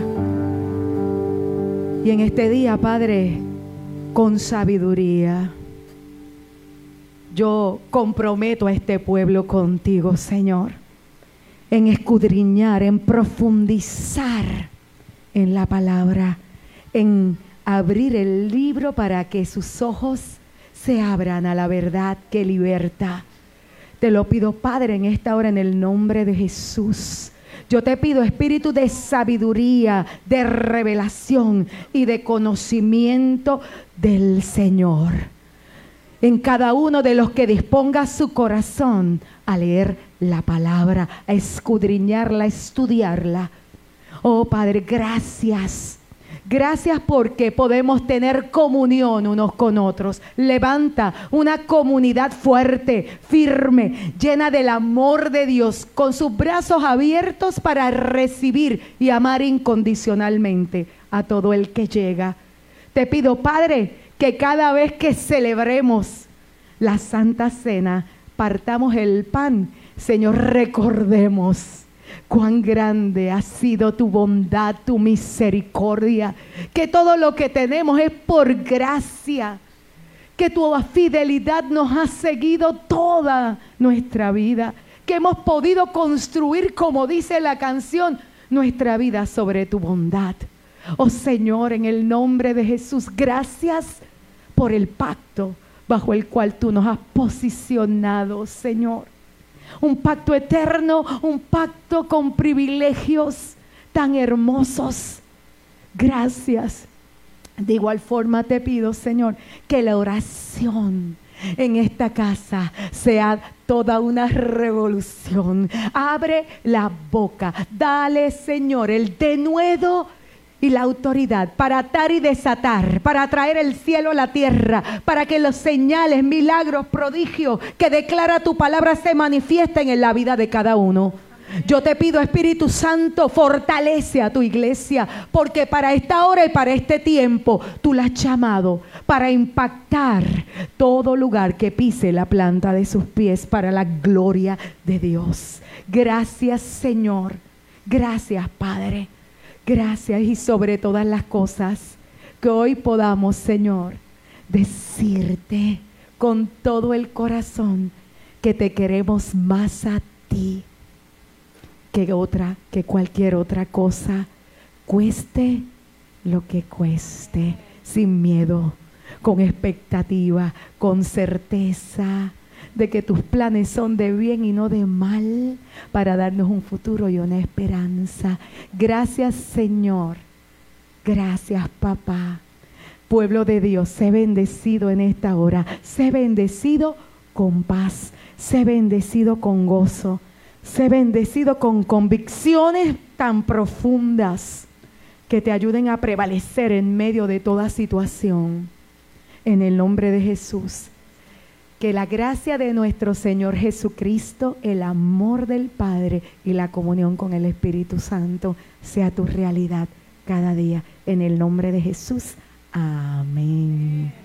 [SPEAKER 1] Y en este día, Padre, con sabiduría, yo comprometo a este pueblo contigo, Señor. En escudriñar, en profundizar en la palabra, en abrir el libro para que sus ojos se abran a la verdad que liberta. Te lo pido, Padre, en esta hora, en el nombre de Jesús. Yo te pido espíritu de sabiduría, de revelación y de conocimiento del Señor. En cada uno de los que disponga su corazón a leer la palabra, a escudriñarla, a estudiarla. Oh Padre, gracias Gracias porque podemos tener comunión unos con otros. Levanta una comunidad fuerte, firme, llena del amor de Dios, con sus brazos abiertos para recibir y amar incondicionalmente a todo el que llega. Te pido, Padre, que cada vez que celebremos la Santa Cena, partamos el pan, Señor, recordemos cuán grande ha sido tu bondad, tu misericordia, que todo lo que tenemos es por gracia, que tu fidelidad nos ha seguido toda nuestra vida, que hemos podido construir, como dice la canción, nuestra vida sobre tu bondad. Oh Señor, en el nombre de Jesús, gracias por el pacto bajo el cual tú nos has posicionado, Señor un pacto eterno, un pacto con privilegios tan hermosos. Gracias. De igual forma te pido, Señor, que la oración en esta casa sea toda una revolución. Abre la boca. Dale, Señor, el denuedo y la autoridad para atar y desatar, para traer el cielo a la tierra, para que los señales, milagros, prodigios que declara tu palabra se manifiesten en la vida de cada uno. Yo te pido, Espíritu Santo, fortalece a tu iglesia, porque para esta hora y para este tiempo tú la has llamado para impactar todo lugar que pise la planta de sus pies para la gloria de Dios. Gracias, Señor. Gracias, Padre. Gracias y sobre todas las cosas que hoy podamos, Señor, decirte con todo el corazón que te queremos más a ti que otra, que cualquier otra cosa, cueste lo que cueste, sin miedo, con expectativa, con certeza de que tus planes son de bien y no de mal para darnos un futuro y una esperanza. Gracias Señor. Gracias papá. Pueblo de Dios, sé bendecido en esta hora. Sé bendecido con paz. Sé bendecido con gozo. Sé bendecido con convicciones tan profundas que te ayuden a prevalecer en medio de toda situación. En el nombre de Jesús. Que la gracia de nuestro Señor Jesucristo, el amor del Padre y la comunión con el Espíritu Santo sea tu realidad cada día. En el nombre de Jesús. Amén.